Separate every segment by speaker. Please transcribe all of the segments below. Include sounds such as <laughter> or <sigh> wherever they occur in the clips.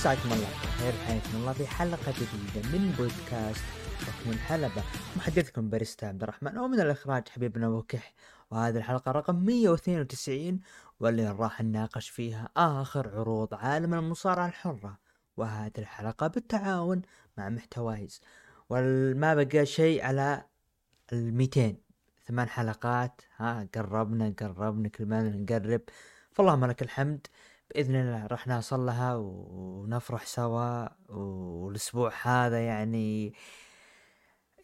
Speaker 1: مساكم الله بالخير حياكم الله في حلقة جديدة من بودكاست حكم الحلبة. محدثكم باريستا عبد الرحمن ومن الإخراج حبيبنا أبو كح وهذه الحلقة رقم 192 واللي راح نناقش فيها آخر عروض عالم المصارعة الحرة. وهذه الحلقة بالتعاون مع محتوايز وما بقى شيء على ال 200 ثمان حلقات ها قربنا قربنا كل ما نقرب. فاللهم لك الحمد. بإذن الله راح نوصل لها ونفرح سوا. والأسبوع هذا يعني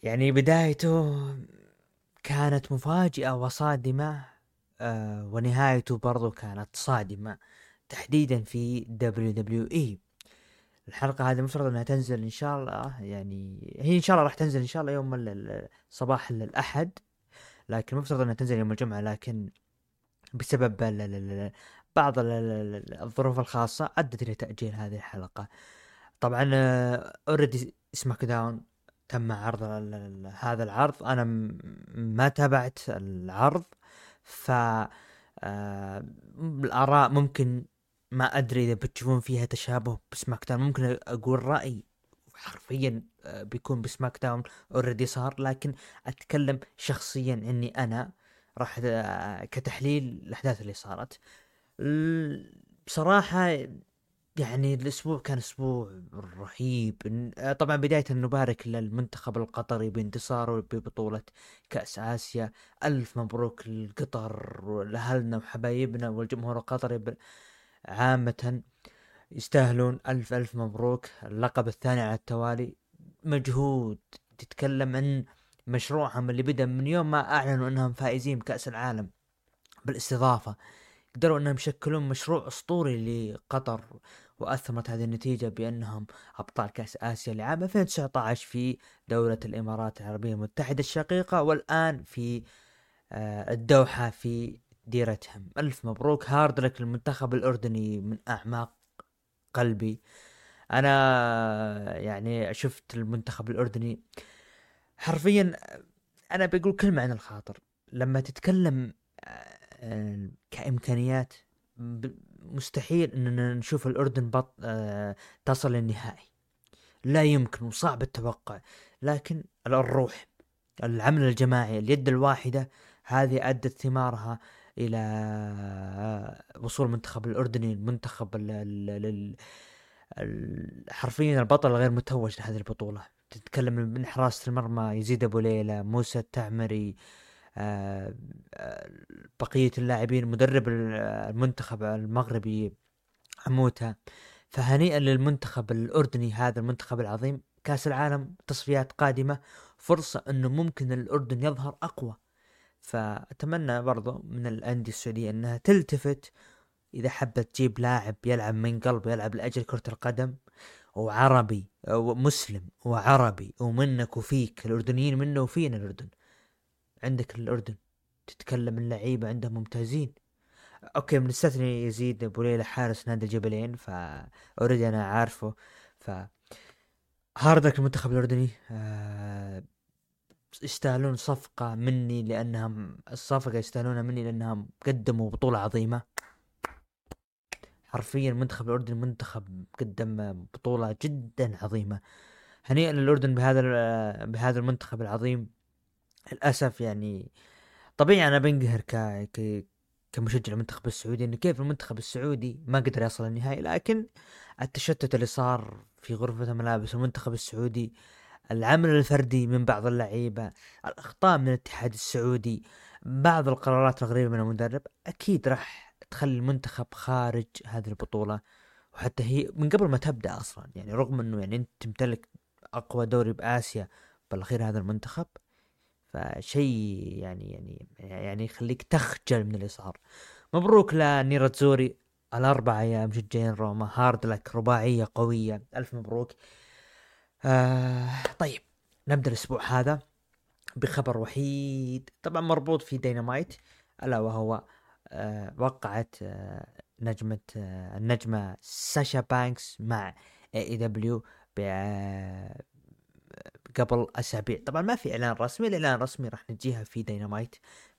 Speaker 1: يعني بدايته كانت مفاجئة وصادمة آه ونهايته برضو كانت صادمة تحديدا في WWE. الحلقة هذه المفروض إنها تنزل إن شاء الله يعني هي إن شاء الله راح تنزل إن شاء الله يوم صباح الأحد لكن المفترض إنها تنزل يوم الجمعة لكن بسبب بعض الظروف الخاصة أدت إلى تأجيل هذه الحلقة. طبعا already SmackDown تم عرض هذا العرض. أنا ما تابعت العرض ف آه، الآراء ممكن ما أدري إذا بتشوفون فيها تشابه ب SmackDown. ممكن أقول رايي حرفيا آه، بيكون ب SmackDown اوريدي صار. لكن أتكلم شخصيا إني أنا راح آه، كتحليل الأحداث اللي صارت. بصراحة يعني الأسبوع كان أسبوع رهيب. طبعا بداية نبارك للمنتخب القطري بانتصاره ببطولة كأس آسيا. ألف مبروك لقطر لأهلنا وحبايبنا والجمهور القطري عامة. يستاهلون ألف ألف مبروك. اللقب الثاني على التوالي. مجهود. تتكلم عن مشروعهم اللي بدأ من يوم ما أعلنوا أنهم فائزين بكأس العالم. بالإستضافة. قدروا إنهم يشكلون مشروع أسطوري لقطر وأثمرت هذه النتيجة بأنهم أبطال كأس آسيا لعام 2019 في دولة الإمارات العربية المتحدة الشقيقة والآن في آه، الدوحة في ديرتهم. ألف مبروك. هارد لك للمنتخب الأردني من أعماق قلبي. أنا يعني شفت المنتخب الأردني حرفيا أنا بقول كلمة عن الخاطر. لما تتكلم آه، كإمكانيات مستحيل إننا نشوف الأردن بط آه، تصل للنهائي. لا يمكن وصعب التوقع. لكن الروح العمل الجماعي اليد الواحدة هذه أدت ثمارها إلى آه، وصول المنتخب الأردني المنتخب حرفيا البطل الغير متوج لهذه البطولة. تتكلم من حراسة المرمى يزيد أبو ليلى موسى التعمري آه، بقية اللاعبين مدرب المنتخب المغربي عموتة فهنيئا للمنتخب الأردني هذا المنتخب العظيم كأس العالم تصفيات قادمة فرصة أنه ممكن الأردن يظهر أقوى. فأتمنى برضو من الأندية السعودية أنها تلتفت. إذا حبت تجيب لاعب يلعب من قلب يلعب لأجل كرة القدم وعربي ومسلم وعربي ومنك وفيك. الأردنيين منا وفينا الأردن. عندك الأردن تتكلم اللعيبة عندهم ممتازين. okay بنستثني يزيد أبو ليلى حارس نادي الجبلين فا already أنا عارفه ف hard luck المنتخب الأردني. آه يستاهلون صفقة مني لأنهم الصفقة يستاهلونها مني لأنهم قدموا بطولة عظيمة. حرفيا المنتخب الاردني منتخب قدم بطولة جدا عظيمة. هنيئا للأردن بهذا بهذا المنتخب العظيم. للأسف يعني طبيعي أنا بنقهر ك... ك... كمشجع المنتخب السعودي إنه كيف المنتخب السعودي ما قدر يصل النهائي لكن التشتت اللي صار في غرفة الملابس المنتخب السعودي العمل الفردي من بعض اللعيبة الأخطاء من الاتحاد السعودي بعض القرارات الغريبة من المدرب أكيد راح تخلي المنتخب خارج هذه البطولة وحتى هي من قبل ما تبدأ أصلا. يعني رغم أنه يعني أنت تمتلك أقوى دوري بآسيا بالأخير هذا المنتخب فشيء يعني يعني يعني يخليك تخجل من اللي صار. مبروك لنيرة زوري. الأربعة يا مشجعين روما. هارد لك رباعية قوية. ألف مبروك. آه طيب نبدأ الأسبوع هذا بخبر وحيد. طبعا مربوط في دينامايت ألا وهو آه وقعت آه نجمة آه النجمة ساشا بانكس مع AEW آه، قبل أسابيع. طبعا ما في إعلان رسمي الإعلان الرسمي راح نجيها في دينامايت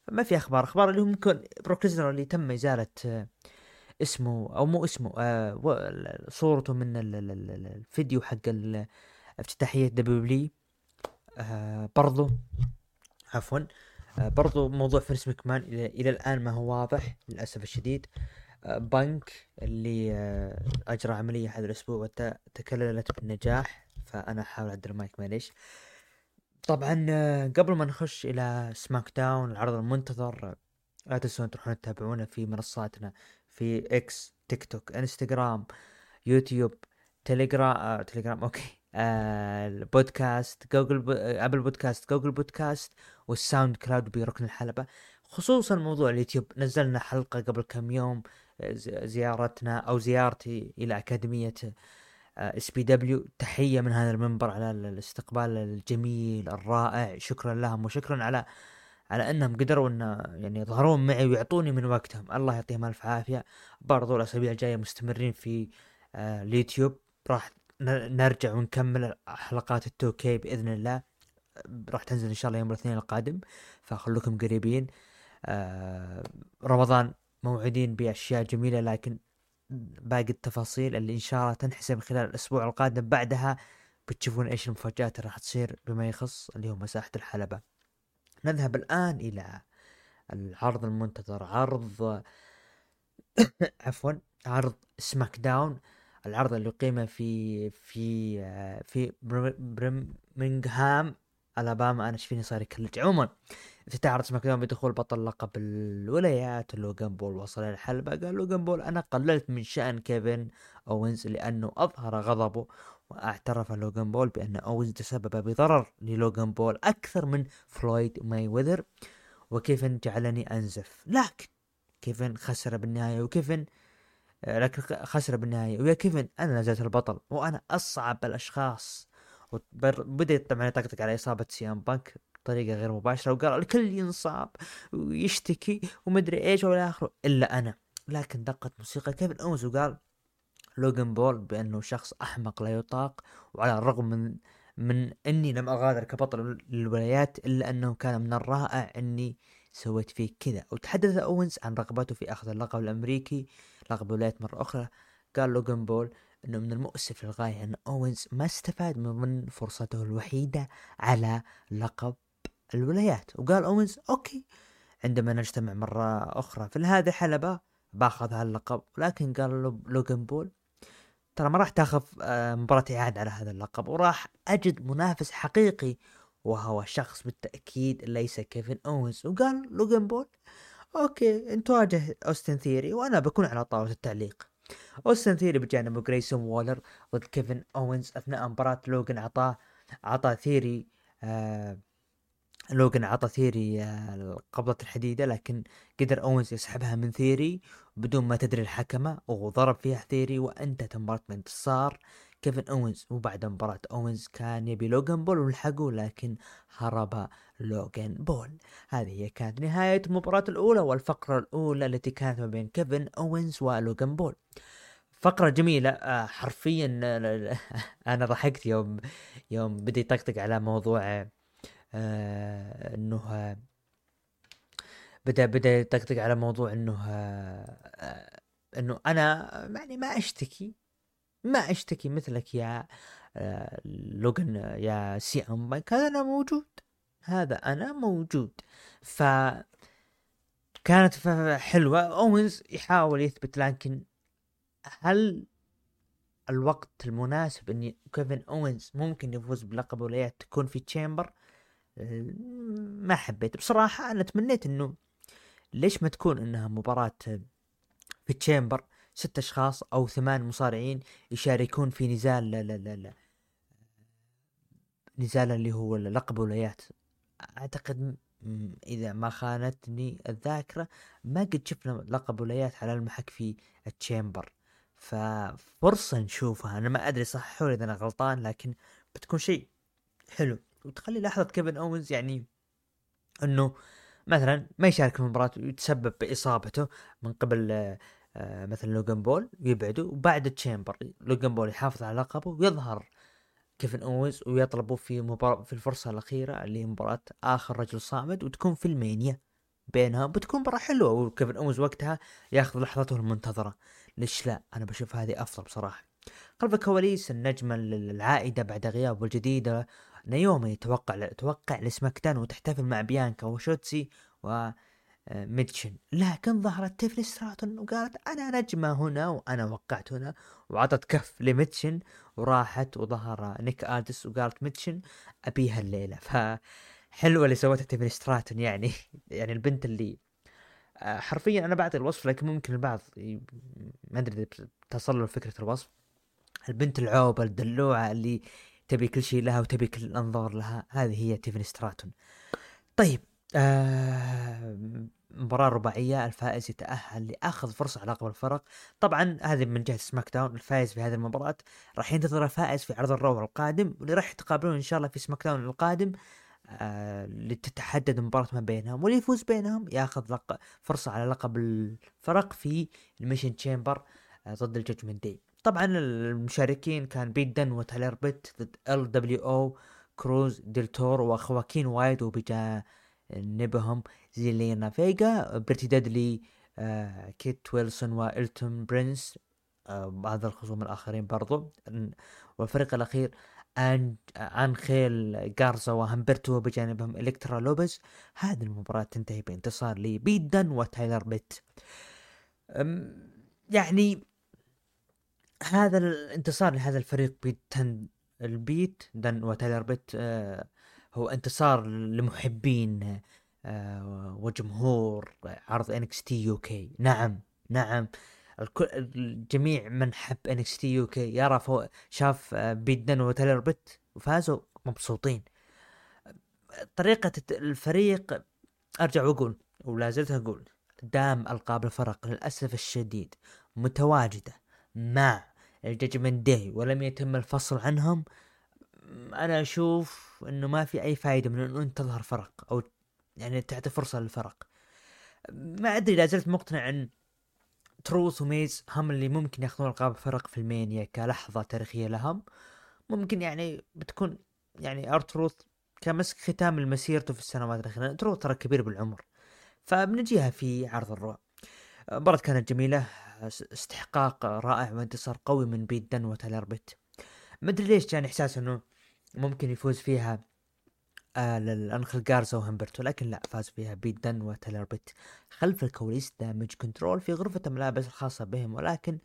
Speaker 1: فما في أخبار. أخبار اللي هو ممكن بروك اللي تم إزالة آه اسمه أو مو اسمه آه صورته من الفيديو حق افتتاحية W آه برضو عفوا آه برضو موضوع فينس مكمان إلى, إلى الآن ما هو واضح للأسف الشديد. آه بانك اللي آه أجرى عملية هذا الأسبوع وتكللت بالنجاح. فأنا أحاول اعدل المايك معليش. طبعا آه، قبل ما نخش إلى SmackDown العرض المنتظر لا تنسون تروحون تتابعونا في منصاتنا في X TikTok Instagram YouTube Telegram آه، Telegram okay. آه البودكاست جوجل ب... Apple Podcast Google Podcast وال SoundCloud بركن الحلبة. خصوصا موضوع اليوتيوب. نزلنا حلقة قبل كم يوم آه، زيارتنا أو زيارتي إلى أكاديمية SPW تحية من هذا المنبر على الاستقبال الجميل الرائع. شكرا لهم وشكرا على على أنهم قدروا إن يعني يظهرون معي ويعطوني من وقتهم. الله يعطيهم ألف عافية. برضو الأسابيع الجاية مستمرين في آه اليوتيوب. راح نرجع ونكمل حلقات التو كي بإذن الله. راح تنزل إن شاء الله يوم الاثنين القادم فخلوكم قريبين. آه رمضان موعدين بأشياء جميلة لكن باقي التفاصيل اللي إن شاء الله تنحسم خلال الأسبوع القادم. بعدها بتشوفون إيش المفاجآت اللي راح تصير بما يخص اللي هو مساحة الحلبة. نذهب الآن إلى العرض المنتظر. عرض <coughs> عفوا عرض SmackDown العرض اللي أقيم في في في برمنغهام. ألاباما أنا إيش فيني صار يكلج. عموما افتتاح عرض SmackDown بدخول بطل لقب الولايات لوغان بول وصل الحلبة. قال لوغان بول أنا قللت من شأن كيفن أوينز لأنه أظهر غضبه واعترف لوغان بول بأن أوينز تسبب بضرر للوغان بول أكثر من فلويد ماي ويذر وكيفن جعلني أنزف. لكن كيفن خسر بالنهاية وكيفن آه، لكن خسر بالنهاية. ويا كيفن أنا نزلت البطل وأنا أصعب الأشخاص بدأ طبعا يطقطق على إصابة سيام بانك بطريقة غير مباشرة وقال الكل ينصاب ويشتكي ومدري إيش ولا آخره إلا أنا. لكن دقت موسيقى كيفن أوز وقال لوغان بول بأنه شخص أحمق لا يطاق وعلى الرغم من من إني لم أغادر كبطل للولايات إلا أنه كان من الرائع إني سويت فيه كذا. وتحدث أوينز عن رغبته في أخذ اللقب الأمريكي لقب الولايات مرة أخرى. قال لوغان بول إنه من المؤسف للغاية إن أوينز ما استفاد من فرصته الوحيدة على لقب الولايات. وقال أوينز okay عندما نجتمع مرة أخرى في هذه الحلبة باخذ هاللقب. ولكن قال لوغان بول ترى ما راح تاخذ آه، مباراة إعادة على هذا اللقب وراح أجد منافس حقيقي وهو شخص بالتأكيد ليس كيفن أوينز. وقال لوغان بول okay أنت واجه أوستن ثيري وأنا بكون على طاولة التعليق. أوستن ثيري بجانب جريسون وولر ضد كيفن أوينز أثناء مباراة لوغان عطاه عطى ثيري آه لوغان عطى ثيري آه، قبضة الحديدة لكن قدر اونز يسحبها من ثيري بدون ما تدري الحكمة وضرب فيها ثيري وانتهت المباراة بانتصار. كيفن اونز وبعد مباراة اونز كان يبي لوغان بول ولحقه لكن هرب لوغان بول. هذه هي كانت نهاية المباراة الأولى والفقرة الأولى التي كانت ما بين كيفن اونز ولوغان بول. فقرة جميلة آه، حرفيا <laughs> أنا ضحكت يوم يوم بدي يطقطق على موضوع آه إنه بدأ بدأ يطقطق على موضوع إنه آه إنه أنا يعني ما أشتكي ما أشتكي مثلك يا آه لوغن يا سي أم. بانك هذا أنا موجود. هذا أنا موجود. ف كانت حلوة. أوينز يحاول يثبت لكن هل الوقت المناسب إن كيفن أوينز ممكن يفوز بلقب ولايات تكون في Chamber؟ ما حبيت. بصراحة أنا تمنيت إنه ليش ما تكون إنها مباراة في تشامبر؟ ست أشخاص أو ثمان مصارعين يشاركون في نزال لا لا لا لا. نزال اللي هو لقب ولايات أعتقد إذا ما خانتني الذاكرة ما قد شفنا لقب ولايات على المحك في التشامبر. ففرصة نشوفها. أنا ما أدري صححوا إذا أنا غلطان لكن بتكون شيء حلو. وتخلي لحظة كيفن اونز يعني إنه مثلا ما يشارك في المباراة ويتسبب بإصابته من قبل مثلا لوجان بول يبعده وبعد التشامبر لوجان بول يحافظ على لقبه ويظهر كيفن اونز ويطلبوا في مباراة في الفرصة الأخيرة اللي هي مباراة آخر رجل صامد وتكون في راسلمانيا بينها بتكون مباراة حلوة وكيفن اونز وقتها ياخذ لحظته المنتظرة. ليش لا؟ أنا بشوف هذه أفضل بصراحة. خلف الكواليس النجمة العائدة بعد غياب والجديدة نايومي توقع توقع لسماك وتحتفل مع بيانكا وشوتسي و آه، ميتشن لكن ظهرت تيفني ستراتون وقالت أنا نجمة هنا وأنا وقعت هنا وعطت كف لميتشن وراحت وظهر نيك ادس وقالت ميتشن أبيها الليلة. ف حلوة اللي سوتها تيفني ستراتون يعني. <laughs> يعني البنت اللي آه، حرفيا أنا بعطي الوصف لكن ممكن البعض ما أدري تصل له فكرة الوصف. البنت العوبة الدلوعة اللي تبي كل شيء لها وتبي كل الأنظار لها هذه هي تيفني ستراتون طيب آه مباراة رباعية الفائز يتأهل لأخذ فرصة على لقب الفرق. طبعا هذه من جهة سماك داون الفائز في هذه المباراة راح ينتظر الفائز في عرض الرو القادم واللي راح يتقابلون إن شاء الله في سماك داون القادم آه لتتحدد المباراة ما بينهم. واللي يفوز بينهم يأخذ لق... فرصة على لقب الفرق في الإلمنيشن تشامبر آه ضد الججمنت داي طبعا المشاركين كان بيت دن وتايلر بيت ضد إل دبليو أو كروز ديل تورو واخواكين وايد وبجانبهم زيلينا فيجا بريتي ديدلي آه كيت ويلسون وإلتون برينس آه هذا الخصوم الآخرين برضو. والفريق الأخير أن أنخيل جارزا وهمبرتو بجانبهم إلكترا لوبز هذه المباراة تنتهي بانتصار لبيت دن وتايلر بيت. يعني هذا الانتصار لهذا الفريق بيتن البيت دن وتايلر بيت آه هو انتصار لمحبين آه وجمهور عرض NXT UK نعم نعم. الكل الجميع من حب NXT UK يرى شاف آه بيت دن وتايلر بيت وفازوا مبسوطين. طريقة الفريق أرجع وأقول ولا زلت أقول دام ألقاب الفرق للأسف الشديد متواجدة مع الججمنت داي ولم يتم الفصل عنهم أنا أشوف إنه ما في أي فائده من إنه أنت تظهر فرق أو يعني تعطي فرصة للفرق. ما أدري لا زلت مقتنع إن تروث وميز هم اللي ممكن ياخذون القاب فرق في المانيا كلحظة تاريخية لهم. ممكن يعني بتكون يعني ارتروث كمسك ختام لمسيرته في السنوات الأخيرة. تروث ترى كبير بالعمر. فبنجيها في عرض الرعب المباراة كانت جميلة. استحقاق رائع وانتصار قوي من بيت دن ما أدري ليش جاني إحساس إنه ممكن يفوز فيها آه للانخل جارزا وهمبرتو لكن لا فاز فيها بيت دن وتايلر بيت خلف الكواليس دامج كنترول في غرفة الملابس الخاصة بهم ولكن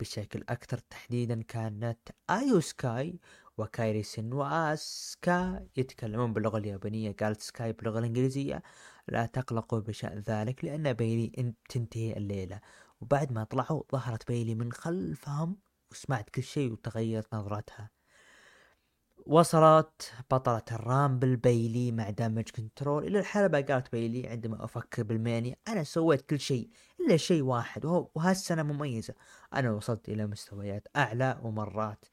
Speaker 1: بشكل أكثر تحديدا كانت آيو سكاي وكايري سين واسكا يتكلمون باللغة اليابانية قالت سكاي باللغة الإنجليزية لا تقلقوا بشأن ذلك لأن بيلي تنتهي الليلة. وبعد ما طلعوا ظهرت بيلي من خلفهم وسمعت كل شيء وتغيرت نظرتها. وصلت بطلة الرامبل بيلي مع دامج كنترول. إلى الحلبة قالت بيلي عندما أفكر براسلمانيا أنا سويت كل شيء إلا شيء واحد وهو وهالسنة مميزة. أنا وصلت إلى مستويات أعلى ومرات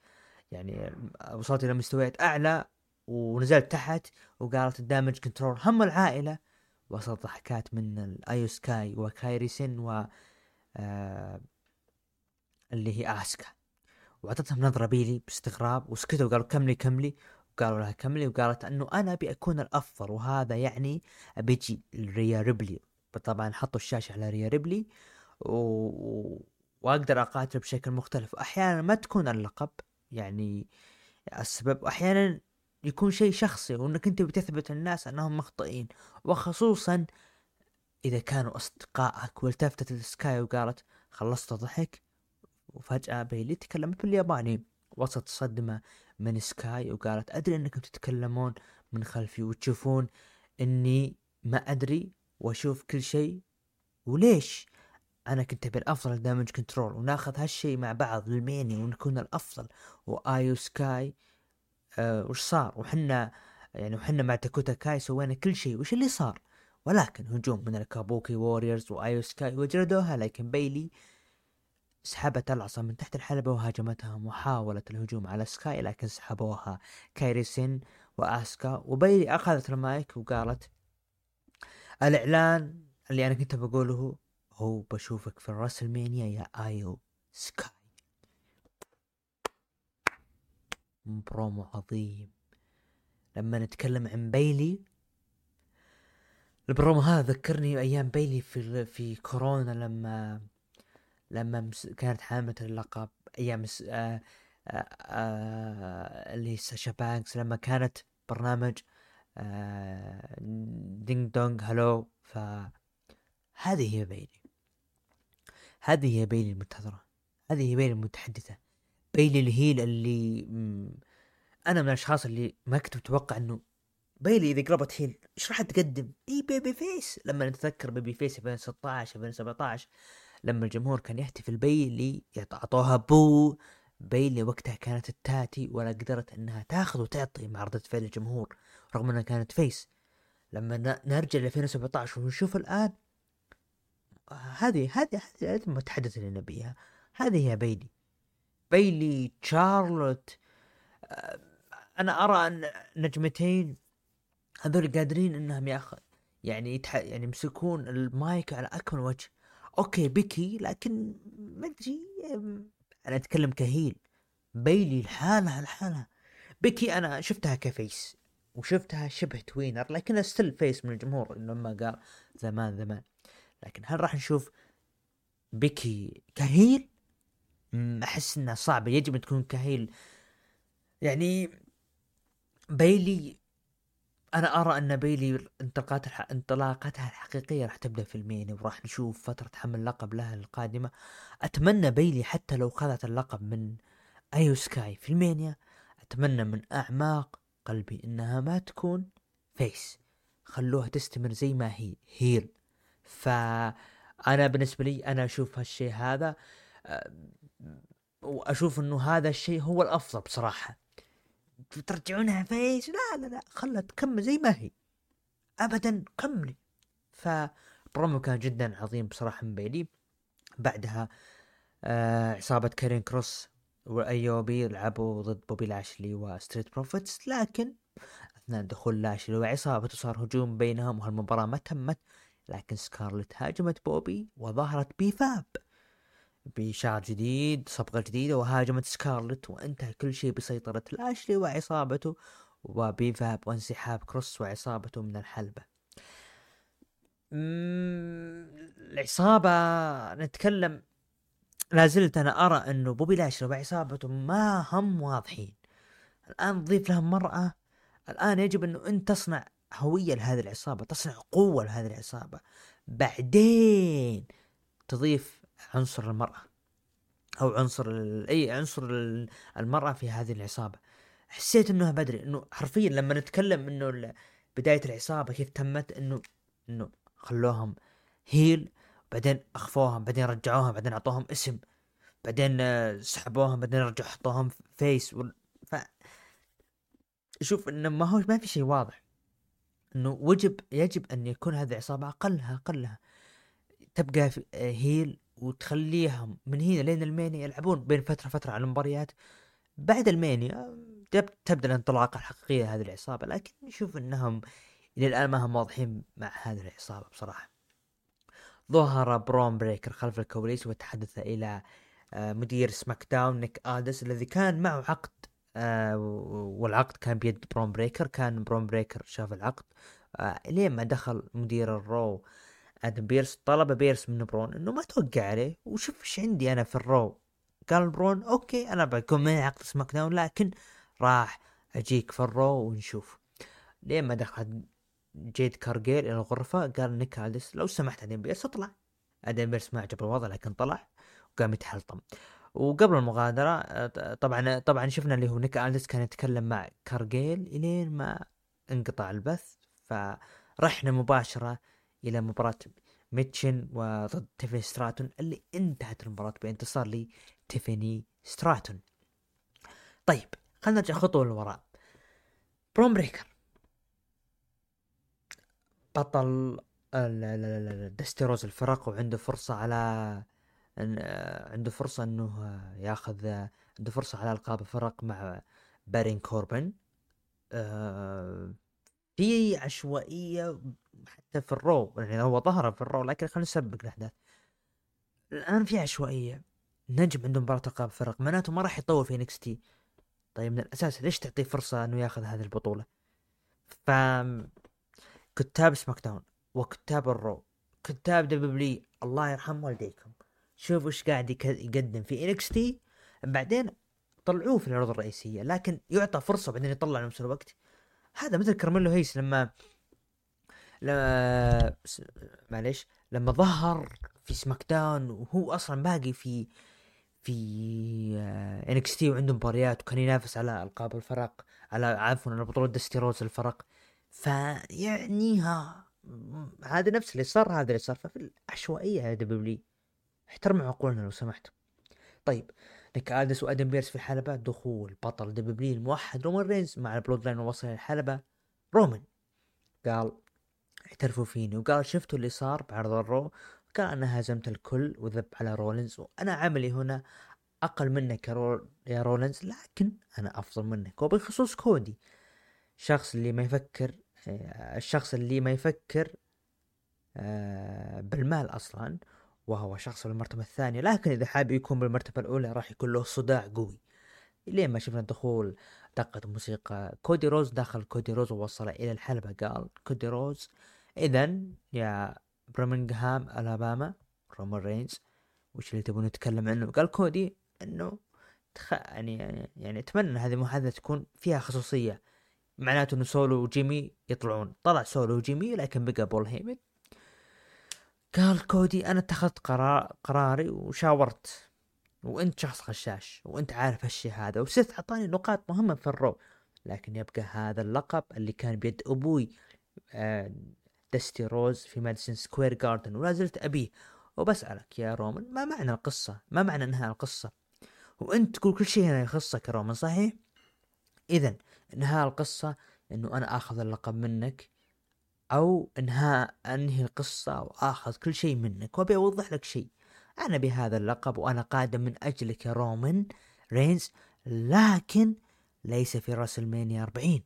Speaker 1: يعني وصلت إلى مستويات أعلى ونزلت تحت وقالت الدامج كنترول هم العائلة. وصلت ضحكات من الايو سكاي وكايريسن و آه اللي هي آسكا. وأعطتهم نظرة بيلي باستغراب وسكتوا وقالوا كملي كملي. وقالوا لها كملي وقالت أنه أنا أبي أكون الأفضل وهذا يعني ابيجي ريا ريبلي. طبعا حطوا الشاشة على ريا ريبلي و... وأقدر أقاتل بشكل مختلف. واحيانا ما تكون اللقب يعني السبب. أحيانا يكون شيء شخصي وأنك أنت بتثبت الناس أنهم مخطئين. وخصوصا إذا كانوا أصدقائك والتفتت السكاي وقالت خلصت ضحك وفجأة بيلي تكلمت بالياباني. وسط صدمة من سكاي وقالت أدري أنكم تتكلمون من خلفي وتشوفون إني ما أدري وأشوف كل شيء. وليش؟ أنا كنت أبي الأفضل دامج كنترول وناخذ هالشيء مع بعض للميني ونكون الأفضل. وايو سكاي آه وش صار؟ وحنا يعني وحنا مع داكوتا كاي سوينا كل شيء. وش اللي صار؟ ولكن هجوم من الكابوكي ووريرز وايو سكاي وجلدوها لكن بيلي سحبت العصا من تحت الحلبة وهاجمتها محاولة الهجوم على سكاي لكن سحبوها كايري سين وآسكا. وبيلي أخذت المايك وقالت الإعلان اللي أنا كنت بقوله هو بشوفك في الراسلمانيا يا آيو سكاي. برومو عظيم. لما نتكلم عن بيلي البرومو هذا ذكرني أيام بيلي في في كورونا لما لما كانت حاملة اللقب أيام آآ آآ آآ اللي ساشا بانكس لما كانت برنامج دينج دونج hello ف هذه هي بيلي هذه هي بيلي المنتظرة. هذه هي بيلي المتحدثة. بيلي ال heel اللي أنا من الأشخاص اللي ما كنت متوقع إنه بيلي إذا قلبت heel إيش راح تقدم؟ أي babyface. لما نتذكر babyface 2016 2017 لما الجمهور كان يحتفل بيلي اعطوها boo بيلي وقتها كانت التاتي ولا قدرت إنها تأخذ وتعطي مع ردة فعل الجمهور رغم إنها كانت face. لما نرجع ل 2017 ونشوف الآن هذه هذه هذه المتحدث اللي نبيها. هذه هي بيلي. بيلي تشارلوت آه، أنا أرى أن نجمتين هذول قادرين إنهم يأخذ يعني يتح... يعني يمسكون المايك على أكمل وجه. okay بيكي لكن ما أدري أنا أتكلم ك heel. بيلي لحالها لحالها بيكي أنا شفتها كفيس وشفتها شبه tweener لكنها still face من الجمهور لما قال زمان زمان. لكن هل راح نشوف بيكي ك heel؟ أحس انها صعبه يجب أن تكون ك heel. يعني بيلي أنا أرى أن بيلي انطلاقتها انطلاقتها الحقيقية راح تبدأ في الميني وراح نشوف فترة حمل لقب لها القادمة. أتمنى بيلي حتى لو خذت اللقب من إيو سكاي في المانيا أتمنى من أعماق قلبي إنها ما تكون face. خلوها تستمر زي ما هي heel. فأنا بالنسبة لي أنا أشوف هالشيء هذا وأشوف إنه هذا الشيء هو الأفضل بصراحة. ترجعونها face لا لا لا خلها تكمل زي ما هي. ابدا كملي فبرومو كان جدا عظيم بصراحة من بيلي بعدها آه عصابة كاريون كروس و AOP لعبوا ضد بوبي لاشلي وستريت بروفيتس لكن أثناء دخول لاشلي وعصابته صار هجوم بينهم وهالمباراة ما تمت لكن سكارلت هاجمت بوبي وظهرت بفاب. بشعر جديد صبغة جديدة وهاجمت سكارلت وانتهى كل شيء بسيطرة لاشلي وعصابته وبيفاب وانسحاب كروس وعصابته من الحلبة. العصابة نتكلم لازلت أنا أرى أنه بوبي لاشلي وعصابته ما هم واضحين. الآن نضيف لهم مرأة الآن يجب أنه أنت تصنع هوية لهذه العصابة تصنع قوة لهذه العصابة. بعدين تضيف عنصر المرأة أو عنصر أي عنصر المرأة في هذه العصابة. حسيت إنه بدري إنه حرفيا لما نتكلم إنه بداية العصابة كيف تمت إنه إنه خلوهم هيل بعدين أخفوهم بعدين رجعوهم بعدين أعطوهم اسم بعدين سحبوهم بعدين رجعوا حطوهم فيس و... ف شوف إنه ما هو ما في شيء واضح. إنه وجب يجب أن يكون هذه العصابة أقلها أقلها. تبقى heel وتخليهم من هنا لين المانيا يلعبون بين فترة فتره على المباريات. بعد المانيا تبدأ الانطلاقه الحقيقية لهذه العصابة لكن نشوف إنهم إلى الآن ما هم واضحين مع هذه العصابة بصراحة. ظهر برون بريكر خلف الكواليس وتحدث إلى آه، مدير سماك داون نيك ألدس الذي كان معه عقد آه، والعقد كان بيد برون بريكر. كان برون بريكر شاف العقد آه، لين ما دخل مدير الرو أدم بيرس طلب بيرس من برون إنه ما توقع عليه. وشوف إيش عندي أنا في الرو. قال برون okay أنا بكون معي عقد سماك داون لكن راح أجيك في الرو ونشوف. لين ما دخل جيد كارجيل إلى الغرفة قال نيك ألدس لو سمحت أدم بيرس اطلع. أدم بيرس ما عجب الوضع لكن طلع وقام يتحلطم. وقبل المغادرة طبعا طبعا شفنا اللي هو نيك ألدس كان يتكلم مع كارجيل إلين ما انقطع البث فرحنا مباشرة إلى مباراة ميتشن وضد تيفاني ستراتون اللي انتهت المباراة بانتصار لتيفاني ستراتون. طيب خلينا نرجع خطوة للوراء. برون بريكر. بطل دستي روز الفرق وعنده فرصة على عنده فرصة إنه ياخذ عنده فرصة على القاب الفرق مع بارون كوربن. آه، في عشوائية حتى في الرو يعني هو ظهر في الرو لكن خلينا نسبق الاحداث الآن في عشوائية. نجم عنده مباراة القاب فرق معناته ما راح يطول في NXT. طيب من الأساس ليش تعطيه فرصة إنه ياخذ هذه البطولة؟ ف كتاب سماك داون وكتاب الرو كتاب WWE الله يرحم والديكم. شوفوا إيش قاعد يقدم في NXT. بعدين طلعوه في العروض الرئيسية لكن يعطى فرصة بعدين يطلع نفس الوقت هذا مثل كارميلو هيز لما لما معليش لما ظهر في سماك داون وهو أصلا باقي في في NXT وعنده مباريات وكان ينافس على ألقاب الفرق على عفوا على بطولة دستي روز الفرق. فيعني ها هذا نفس اللي صار هذا اللي صار. ففي العشوائية يا WWE احترموا عقولنا لو سمحت طيب نيك ألدس وادم بيرس في الحلبة. دخول بطل WWE الموحد رومان رينز مع البلود لاين ووصل الحلبة. رومان قال اعترفوا فيني. وقال شفتوا اللي صار بعرض الرو قال أنا هزمت الكل وذب على رولينز وأنا عملي هنا أقل منك يا, يا رولينز لكن أنا أفضل منك. وبخصوص كودي الشخص اللي ما يفكر آه، الشخص اللي ما يفكر آه، بالمال أصلا. وهو شخص بالمرتبة الثانية لكن إذا حاب يكون بالمرتبة الأولى راح يكون له صداع قوي. لين ما شفنا دخول دقة موسيقى كودي رودز دخل كودي رودز ووصل إلى الحلبة قال كودي رودز إذا يا برمنغهام ألاباما رومان رينز وش اللي تبون نتكلم عنه؟ قال كودي إنه تخ... يعني يعني أتمنى إن هذه المحادثة تكون فيها خصوصية. معناته إنه سولو وجيمي يطلعون. طلع سولو وجيمي لكن بقى بول هيمن قال كودي أنا اتخذت قرار قراري وشاورت. وأنت شخص غشاش وأنت عارف هالشي هذا وسث أعطاني نقاط مهمة في الرو لكن يبقى هذا اللقب اللي كان بيد أبوي آه، دستي رودز في ماديسون سكوير جاردن ولا زلت أبيه. وبسألك يا رومان ما معنى القصة؟ ما معنى انهاء القصة؟ وأنت تقول كل شيء هنا يخصك يا رومان صحيح؟ اذا انهاء القصة إنه أنا آخذ اللقب منك أو انهاء أنهي القصة وآخذ كل شيء منك وأبي أوضح لك شيء. أنا بهذا اللقب وأنا قادم من أجلك يا رومان رينز لكن ليس في راس المانيا 40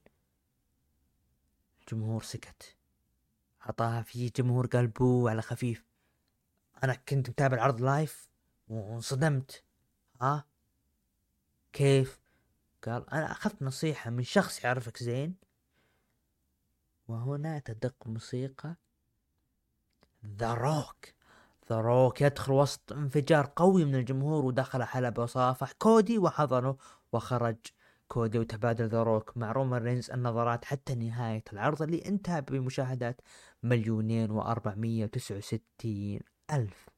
Speaker 1: الجمهور سكت. عطاها في جمهور قال بو على خفيف. أنا كنت متابع العرض live وانصدمت. ها؟ كيف؟ قال أنا أخذت نصيحة من شخص يعرفك زين. وهنا تدق موسيقى. ذا روك ذا روك يدخل وسط انفجار قوي من الجمهور ودخل حلبة وصافح كودي وحضنه وخرج. كودي وتبادل ذا روك مع رومان رينز النظرات حتى نهاية العرض اللي انتهى بمشاهدات مليونين وأربعمية وتسعة وستين ألف.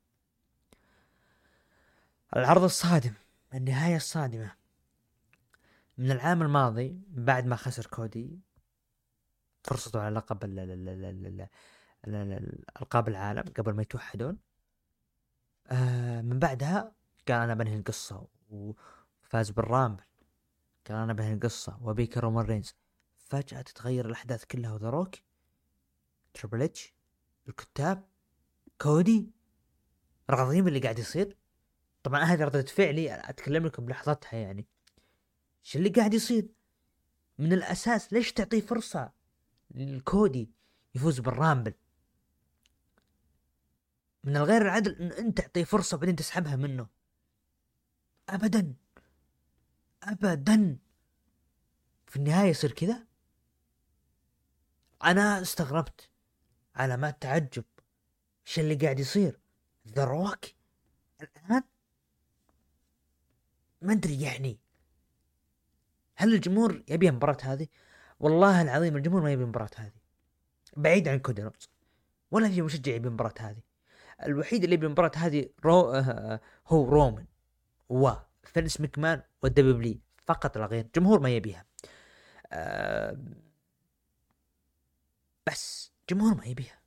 Speaker 1: العرض الصادم النهاية الصادمة. من العام الماضي بعد ما خسر كودي فرصته على لقب ألقاب العالم قبل ما يتوحدون. آه من بعدها قال أنا بنهي القصة وفاز بالرامبل. قال أنا بنهي القصة وأبيك رومان رينز. فجأة تتغير الأحداث كلها وذا روك تربل اتش الكتاب كودي راضيين باللي قاعد يصير. طبعا هذه ردة فعلي أتكلم لكم بلحظتها يعني. إيش اللي قاعد يصير؟ من الأساس ليش تعطيه فرصة؟ الكودي يفوز بالرامبل. من الغير العدل إن أنت تعطيه فرصة بعدين تسحبها منه. ابدا. ابدا. في النهاية يصير كذا؟ أنا استغربت علامات تعجب. إيش اللي قاعد يصير؟ ذا روك الآن؟ ما أدري يعني. هل الجمهور يبي المباراة هذه؟ والله العظيم الجمهور ما يبي المباراة هذه. بعيد عن كودي رودز ولا في مشجع يبي المباراة هذه. الوحيد اللي يبي المباراة هذه رو آه هو رومان وفينس مكمان والدبليو فقط لا غير. الجمهور ما يبيها. آه بس جمهور ما يبيها.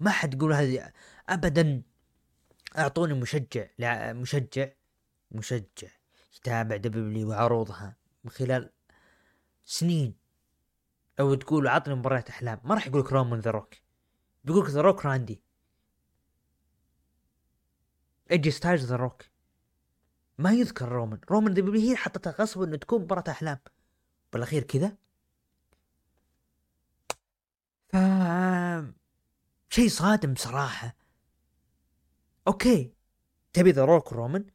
Speaker 1: ما حد يقول هذه ابدا أعطوني مشجع لا مشجع مشجع يتابع دبليو وعروضها من خلال سنين. أو تقول عطني مباريات أحلام. ما راح يقولك رومان ذا روك بيقولك ذا روك راندي ايجي ستايلز ذا روك ما يذكر رومان رومان دبليو هي حطتها غصب إنه تكون مباراة أحلام. بالأخير كذا. ف شيء صادم صراحة. أوكي. تبي ذا روك رومان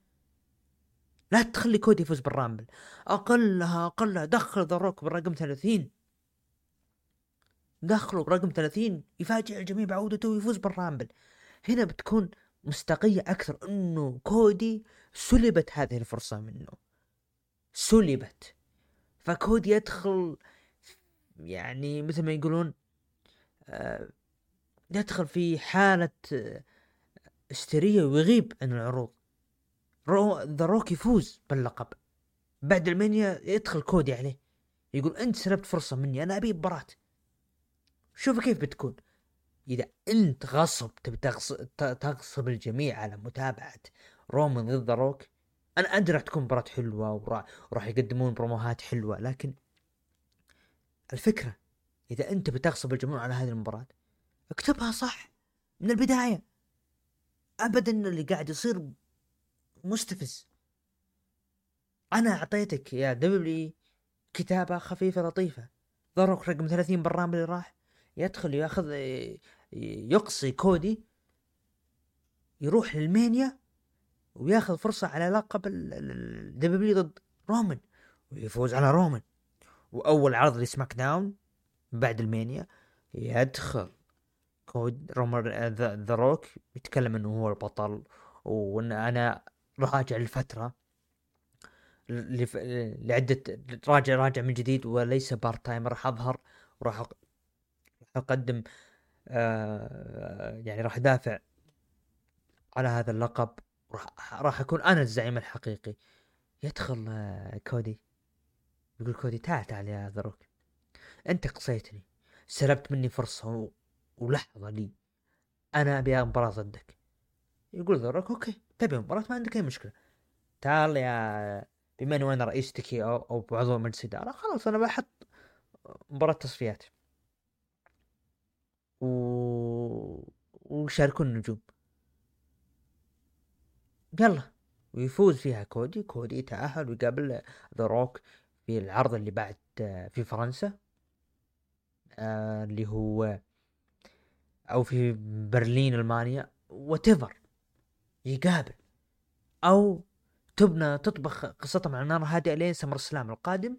Speaker 1: لا تخلي كودي يفوز بالرامبل. أقلها أقلها. دخل ذا روك بالرقم 30 دخله برقم 30 يفاجئ الجميع بعودته ويفوز بالرامبل. هنا بتكون منطقية أكثر أنه كودي سلبت هذه الفرصة منه. سلبت. فكودي يدخل يعني مثل ما يقولون آه، يدخل في حالة هستيرية ويغيب عن العروض. رو ذا روك يفوز باللقب. بعد المانيا يدخل كودي عليه. يقول أنت سلبت فرصة مني أنا أبي مباراة شوف كيف بتكون. إذا أنت غصب تبي تغصب الجميع على متابعة رومان ضد روك أنا أدري راح تكون مباراة حلوة وراح, يقدمون بروموهات حلوة لكن الفكرة إذا أنت بتغصب الجمهور على هذه المباراة اكتبها صح من البداية. ابدا اللي قاعد يصير مستفز. أنا أعطيتك يا دبليو كتابة خفيفة لطيفة. ضرك رقم 30 بالرامبل اللي راح. يدخل ياخذ يقصي كودي يروح للمانيا وياخذ فرصة على لقب الدبليو ضد رومان ويفوز على رومان وأول عرض لسماك داون بعد المانيا يدخل كود رومر ذا روك يتكلم إنه هو البطل وإن أنا راجع لفترة لعدة راجع راجع من جديد وليس part time راح أظهر وراح أقدم آه يعني راح أدافع على هذا اللقب راح أكون أنا الزعيم الحقيقي. يدخل آه كودي. يقول كودي تعال تعال يا ذا روك. أنت قصيتني. سلبت مني فرصة و... ولحظة لي. أنا أبي مباراة ضدك. يقول ذا روك أوكي تبي مباراة؟ ما عندك أي مشكلة. تعال يا بما اني أنا رئيستك أو أو بعضو مجلس ادارة خلاص أنا بحط مباراة تصفيات و... ويشاركون النجوم. يلا. ويفوز فيها كودي. كودي يتأهل ويقابل ذا روك في العرض اللي بعد في فرنسا. آه اللي هو أو في برلين ألمانيا. وتفر يقابل. أو تبنى تطبخ قصتهم على نار هادئة لين سمر سلام القادم.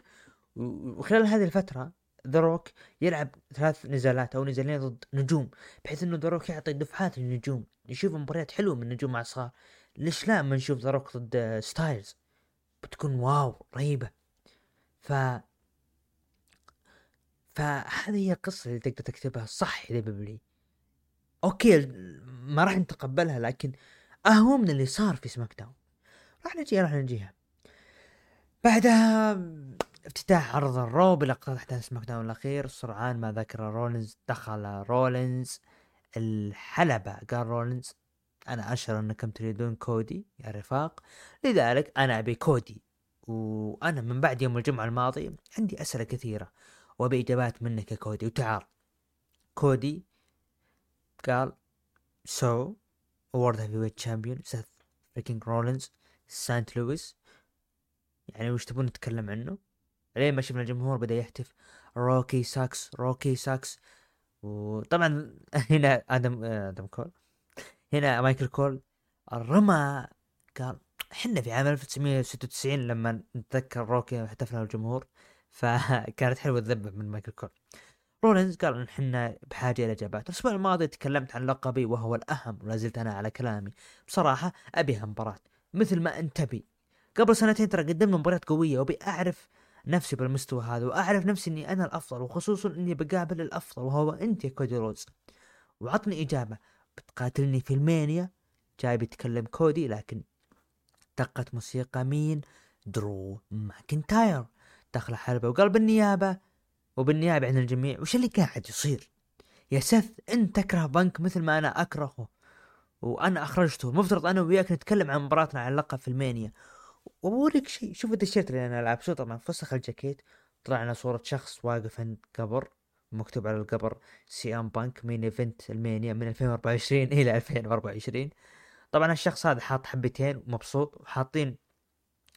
Speaker 1: وخلال هذه الفترة ذا روك يلعب ثلاث نزالات أو نزالين ضد نجوم بحيث إنه ذا روك يعطي دفعات للنجوم يشوف مباريات حلوة من نجوم مع صغار ليش لا ما نشوف ذا روك ضد ستايلز بتكون wow رهيبة. ف فهذه هي القصة اللي تقدر تكتبها. صح يا دبليو. أوكي ما راح نتقبلها لكن أهو من اللي صار في سماك داون. راح نجي راح نجيها. بعدها افتتاح عرض الرو بلقطات احداث سماك داون الأخير سرعان ما ذكر رولينز دخل رولينز الحلبة. قال رولينز أنا أشعر أنكم تريدون كودي يا رفاق لذلك أنا أبي كودي وأنا من بعد يوم الجمعة الماضي عندي أسئلة كثيرة وأبي إجابات منك يا كودي. وتعال. كودي قال so World Heavyweight Champion سيث freaking رولينز سانت لويس يعني وش تبون نتكلم عنه؟ لين ما شفنا الجمهور بدأ يهتف؟ روكي sucks روكي sucks. وطبعا <laughs> هنا آدم آدم كول. هنا مايكل كول. رمى قال إحنا في عام 1996 لما نتذكر روكي احتفلنا الجمهور <laughs> فكانت حلوة الذبة من مايكل كول. رولينز قال إن إحنا بحاجة إلى إجابات. الأسبوع الماضي تكلمت عن لقبي وهو الأهم ولا زلت أنا على كلامي. بصراحة ابيها مباراه مثل ما أنت تبي قبل سنتين ترى قدمنا مباريات قوية وأبي أعرف نفسي بالمستوى هذا وأعرف نفسي إني أنا الأفضل وخصوصا إني بقابل الأفضل وهو أنت يا كودي روز وعطني إجابة. بتقاتلني في ال Mania؟ جاي بيتكلم كودي لكن دقت موسيقى مين؟ درو ماكنتاير. دخل حلبة وقال بالنيابة وبالنيابة عن الجميع. وش اللي قاعد يصير؟ يا سث أنت تكره بنك مثل ما أنا أكرهه. وأنا أخرجته. المفترض أنا وياك نتكلم عن مباراتنا على اللقب في ال Mania. وبوريك شيء شوف التيشيرت اللي أنا لابسه طبعا فسخ الجاكيت طلع لنا صورة شخص واقف عند قبر مكتوب على القبر سي ام بانك main event ال Mania من 2024 <laughs> إلى 2024 طبعا الشخص هذا حاط حبتين ومبسوط وحاطين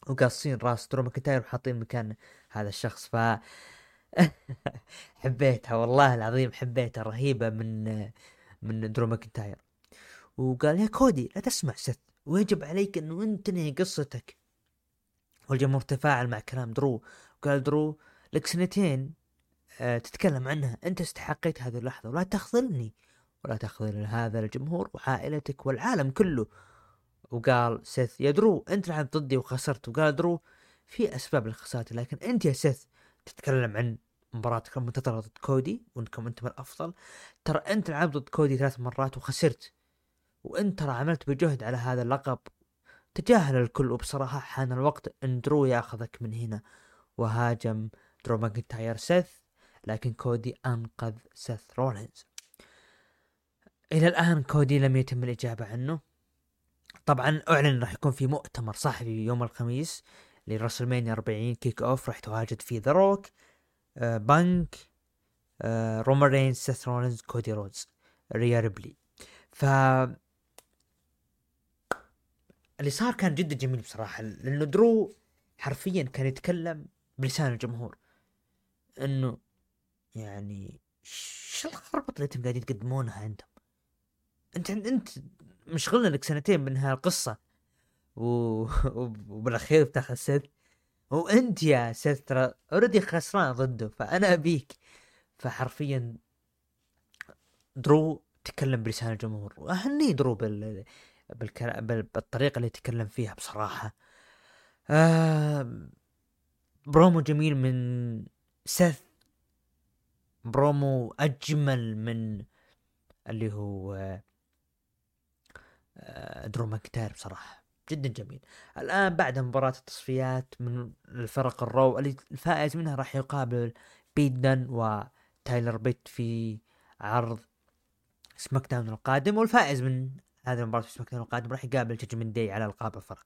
Speaker 1: وقاصين راس درو ماكنتاير وحاطين مكان هذا الشخص. ف <laughs> حبيتها والله العظيم حبيتها رهيبة من من درو ماكنتاير. وقال يا كودي لا تسمع سيث ويجب عليك إنه أنت تنهي قصتك. والجمهور تفاعل مع كلام درو. وقال درو لك سنتين آه، تتكلم عنها. أنت استحقيت هذه اللحظة ولا تخذلني. ولا تخذل هذا الجمهور وعائلتك والعالم كله. وقال سيث يا درو أنت لعبت ضدي وخسرت. وقال درو في أسباب لخسارتي لكن أنت يا سيث تتكلم عن مباراتك المنتظرة ضد كودي وانكم أنتم الأفضل. ترى أنت لعبت ضد كودي ثلاث مرات وخسرت. وأنت ترى عملت بجهد على هذا اللقب تجاهل الكل وبصراحة حان الوقت ان درو ياخذك من هنا. وهاجم درو ماكنتاير سيث لكن كودي أنقذ سيث رولينز. إلى الآن كودي لم يتم الإجابة عنه. طبعا أعلن راح يكون في مؤتمر صحفي يوم الخميس ل WrestleMania 40 kickoff راح تواجد فيه ذا روك بانك آه سيث رولينز كودي رودز ريا ريبلي. ف اللي صار كان جدا جميل بصراحة لأنه درو حرفيا كان يتكلم بلسان الجمهور. إنه يعني شو الخربطة اللي أنتم قاعدين تقدمونها أنتم؟ أنت أنت مشغلنا لك سنتين من هالقصة. و... <laughs> وبالأخير بتاخذ سيث وأنت يا سيث ترى already خسران ضده فأنا أبيك. فحرفيا درو تكلم بلسان الجمهور. واهني درو بال... بالكلام بالطريقة اللي يتكلم فيها بصراحة. آه برومو جميل من سيث. برومو أجمل من اللي هو آه درو ماكنتاير بصراحة. جدا جميل. الآن بعد مباراة التصفيات من الفرق ال Raw اللي الفائز منها راح يقابل بيت دن وتايلر بيت في عرض SmackDown القادم والفائز من هذه المباراة في SmackDown القادم راح يقابل Judgment Day على القاب الفرق.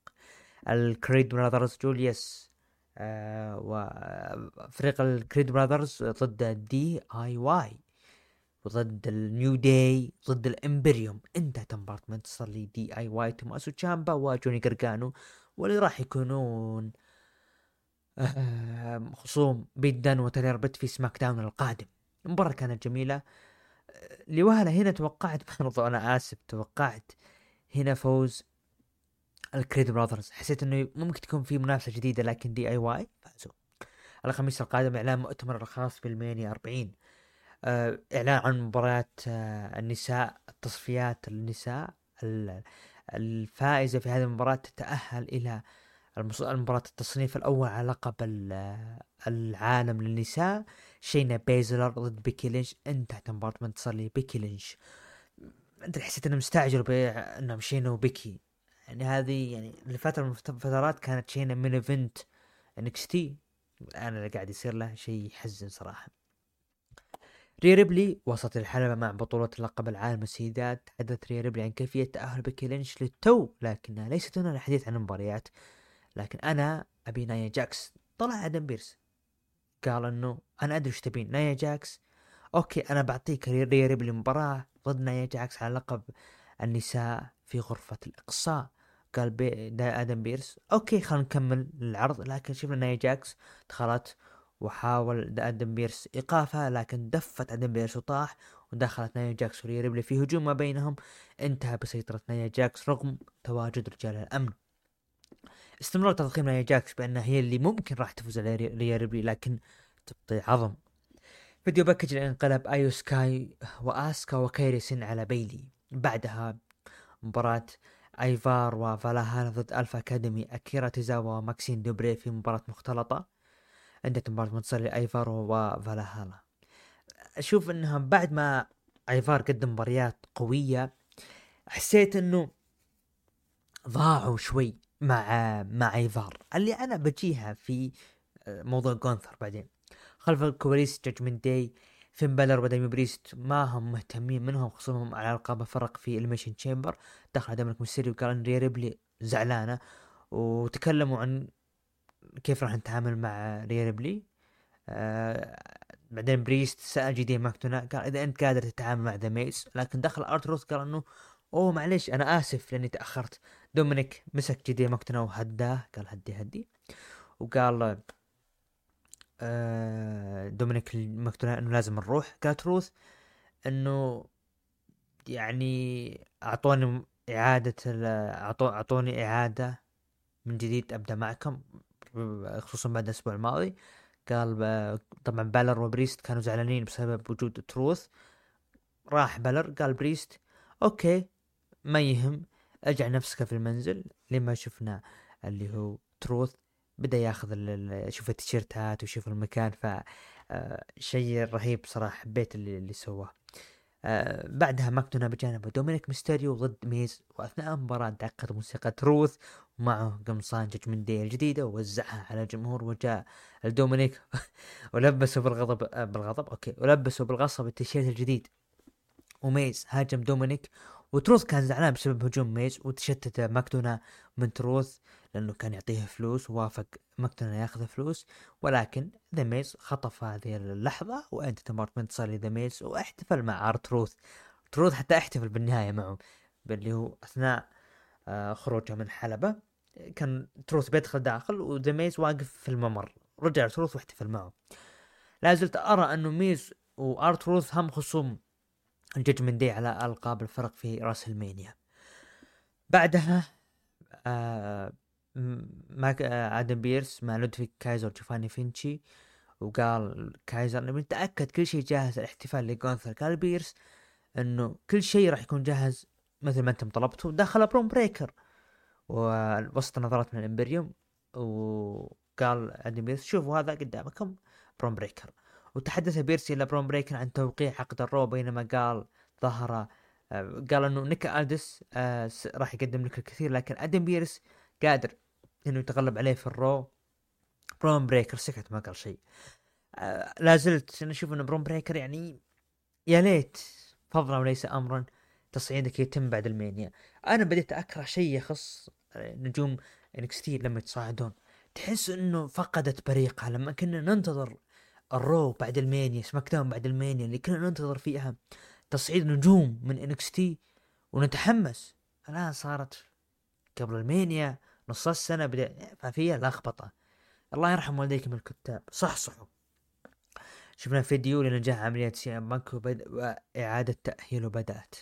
Speaker 1: ال Creed Brothers جوليوس آه وفريق ال Creed Brothers ضد DIY وضد ال New Day ضد ال Imperium انتهت مباراة منتصر ل DIY توماسو تشامبا وجوني قرقانو واللي راح يكونون آه خصوم بيت دن وتايلر بيت في SmackDown القادم. المباراة كانت جميلة. لوهلة هنا توقعت برضو أنا آسف توقعت هنا فوز ال Creed Brothers. حسيت إنه ممكن تكون في منافسة جديدة لكن DIY فازوا. الخميس القادم إعلان مؤتمر الخاص بال Mania 40 آه إعلان عن مباريات آه النساء تصفيات النساء الفائزة في هذه المباراة تتأهل إلى المباراة التصنيف الأول على لقب العالم للنساء شينا بيزلر ضد بيكي لينش. انتهت مباراة منتصر لبيكي لينش. أنت حسيت إنه مستعجل بانهم شينا وبيكي. يعني هذه يعني لفترة من الفترات كانت شينا main event NXT الآن اللي قاعد يصير له شيء يحزن صراحة. ريا ريبلي وسط الحلبة مع بطولة لقب العالم السيدات تحدث ريا ريبلي عن كيفية تأهل بيكي لينش للتو لكنها ليست هنا للحديث عن المباريات. لكن أنا أبي نايا جاكس. طلع أدم بيرس. قال إنه أنا أدري وش تبين. نايا جاكس. okay أنا بعطيك ريا ريبلي مباراة ضد نايا جاكس على لقب النساء في غرفة الإقصاء. قال بي أدم بيرس. okay خلينا نكمل العرض. لكن شفنا نايا جاكس دخلت وحاول أدم بيرس إيقافها لكن دفت أدم بيرس وطاح ودخلت نايا جاكس وريا ريبلي في هجوم ما بينهم. انتهى بسيطرة نايا جاكس رغم تواجد رجال الأمن. استمرار تضخيم نايا جاكس بأنها هي اللي ممكن راح تفوز على ريا ريبلي لكن تبطي عظم. video package انقلب آيو سكاي وآسكا وكيري سن على بيلي. بعدها مباراة آيفار وفالاهالا ضد Alpha Academy أكيرا تيزاوا وماكسين دوبري في مباراة مختلطة. عندك مباراة منتصر لآيفار وفالاهالا. أشوف إنها بعد ما آيفار قدم مباريات قوية حسيت إنه ضاعوا شوي. مع مع إيفار. اللي أنا بجيها في آه، موضوع جونثر بعدين. خلف الكواليس Judgment Day فين بالر ودايمن بريست ما هم مهتمين منهم خصوصا على القاب فرق في Elimination Chamber دخل دومينيك ميستيريو وقال إن ريا ريبلي زعلانة وتكلموا عن كيف راح نتعامل مع ريا ريبلي آه بعدين بريست سأل جي دي ماكدونا قال إذا أنت قادر تتعامل مع ذا ميز لكن دخل ارتروث قال إنه أوه معليش أنا آسف لأني تأخرت. دومينيك مسك جي دي ماكدونا وهداه قال هدي هدي. وقال آه دومينيك ماكدونا إنه لازم نروح. قال تروث إنه يعني أعطوني إعادة أعطوني إعادة من جديد أبدأ معكم خصوصا بعد الأسبوع الماضي. قال طبعا بالر وبريست كانوا زعلانين بسبب وجود تروث راح بالر قال بريست okay ما يهم اجعل نفسك في المنزل لما شفنا اللي هو تروث. بدأ ياخذ يشوف التيشيرتات ويشوف المكان ف آه، شيء رهيب صراحة حبيت اللي, اللي سواه. آه بعدها ماكدونا بجانب دومينيك ميستيريو ضد ميز واثناء المباراة دقت موسيقى تروث ومعه قمصان Judgment Day الجديدة ووزعها على الجمهور وجاء الدومينيك <laughs> ولبسوا بالغضب آه بالغضب okay ولبسوا بالغصب التيشيرت الجديد. وميز هاجم دومينيك وتروث كان زعلان بسبب هجوم ميز وتشتت ماكدونا من تروث لأنه كان يعطيه فلوس ووافق ماكدونا ياخذ فلوس ولكن ذا ميز خطف هذه اللحظة وانتهت المباراة بانتصار ذا ميز واحتفل مع تروث تروث حتى احتفل بالنهاية معه اللي هو أثناء آه، خروجه من حلبة. كان تروث بيدخل داخل وذا ميز واقف في الممر. رجع تروث واحتفل معه. لا زلت أرى أنه ميز وارتروث هم خصوم. ال Judgment Day على ألقاب الفرق في WrestleMania بعدها آه ماك آه آدم بيرس مع لودفيك كايزر جوفاني فينشي وقال كايزر انه متأكد كل شيء جاهز الاحتفال لجونثر. قال بيرس إنه كل شيء راح يكون جاهز مثل ما أنتم طلبتوا دخل برون بريكر. ووسط نظرات من ال Imperium وقال أدم بيرس شوفوا هذا قدامكم برون بريكر. وتحدث بيرس إلى برون بريكر عن توقيع عقد ال Raw بينما قال ظهر آه، قال إنه نيك ألدس آه، راح يقدم لك الكثير لكن أدم بيرس قادر إنه يتغلب عليه في ال Raw. برون بريكر سكت ما قال شيء. آه، لا زلت أنا أشوف إنه برون بريكر يعني يا ليت فضلا وليس امرا تصعيدك يتم بعد ال Mania. أنا بديت أكره شيء يخص نجوم NXT لما يتصاعدون. تحس إنه فقدت بريقها لما كنا ننتظر ال Raw بعد ال Mania SmackDown بعد ال Mania اللي كنا ننتظر فيها تصعيد نجوم من NXT ونتحمس. الآن صارت قبل ال Mania نص السنة بدأ ففيها لخبطة. الله يرحم والديكم الكتاب. صحصحوا شفنا فيديو لنجاح عملية سي إم بانك وإعادة تأهيله بدأت.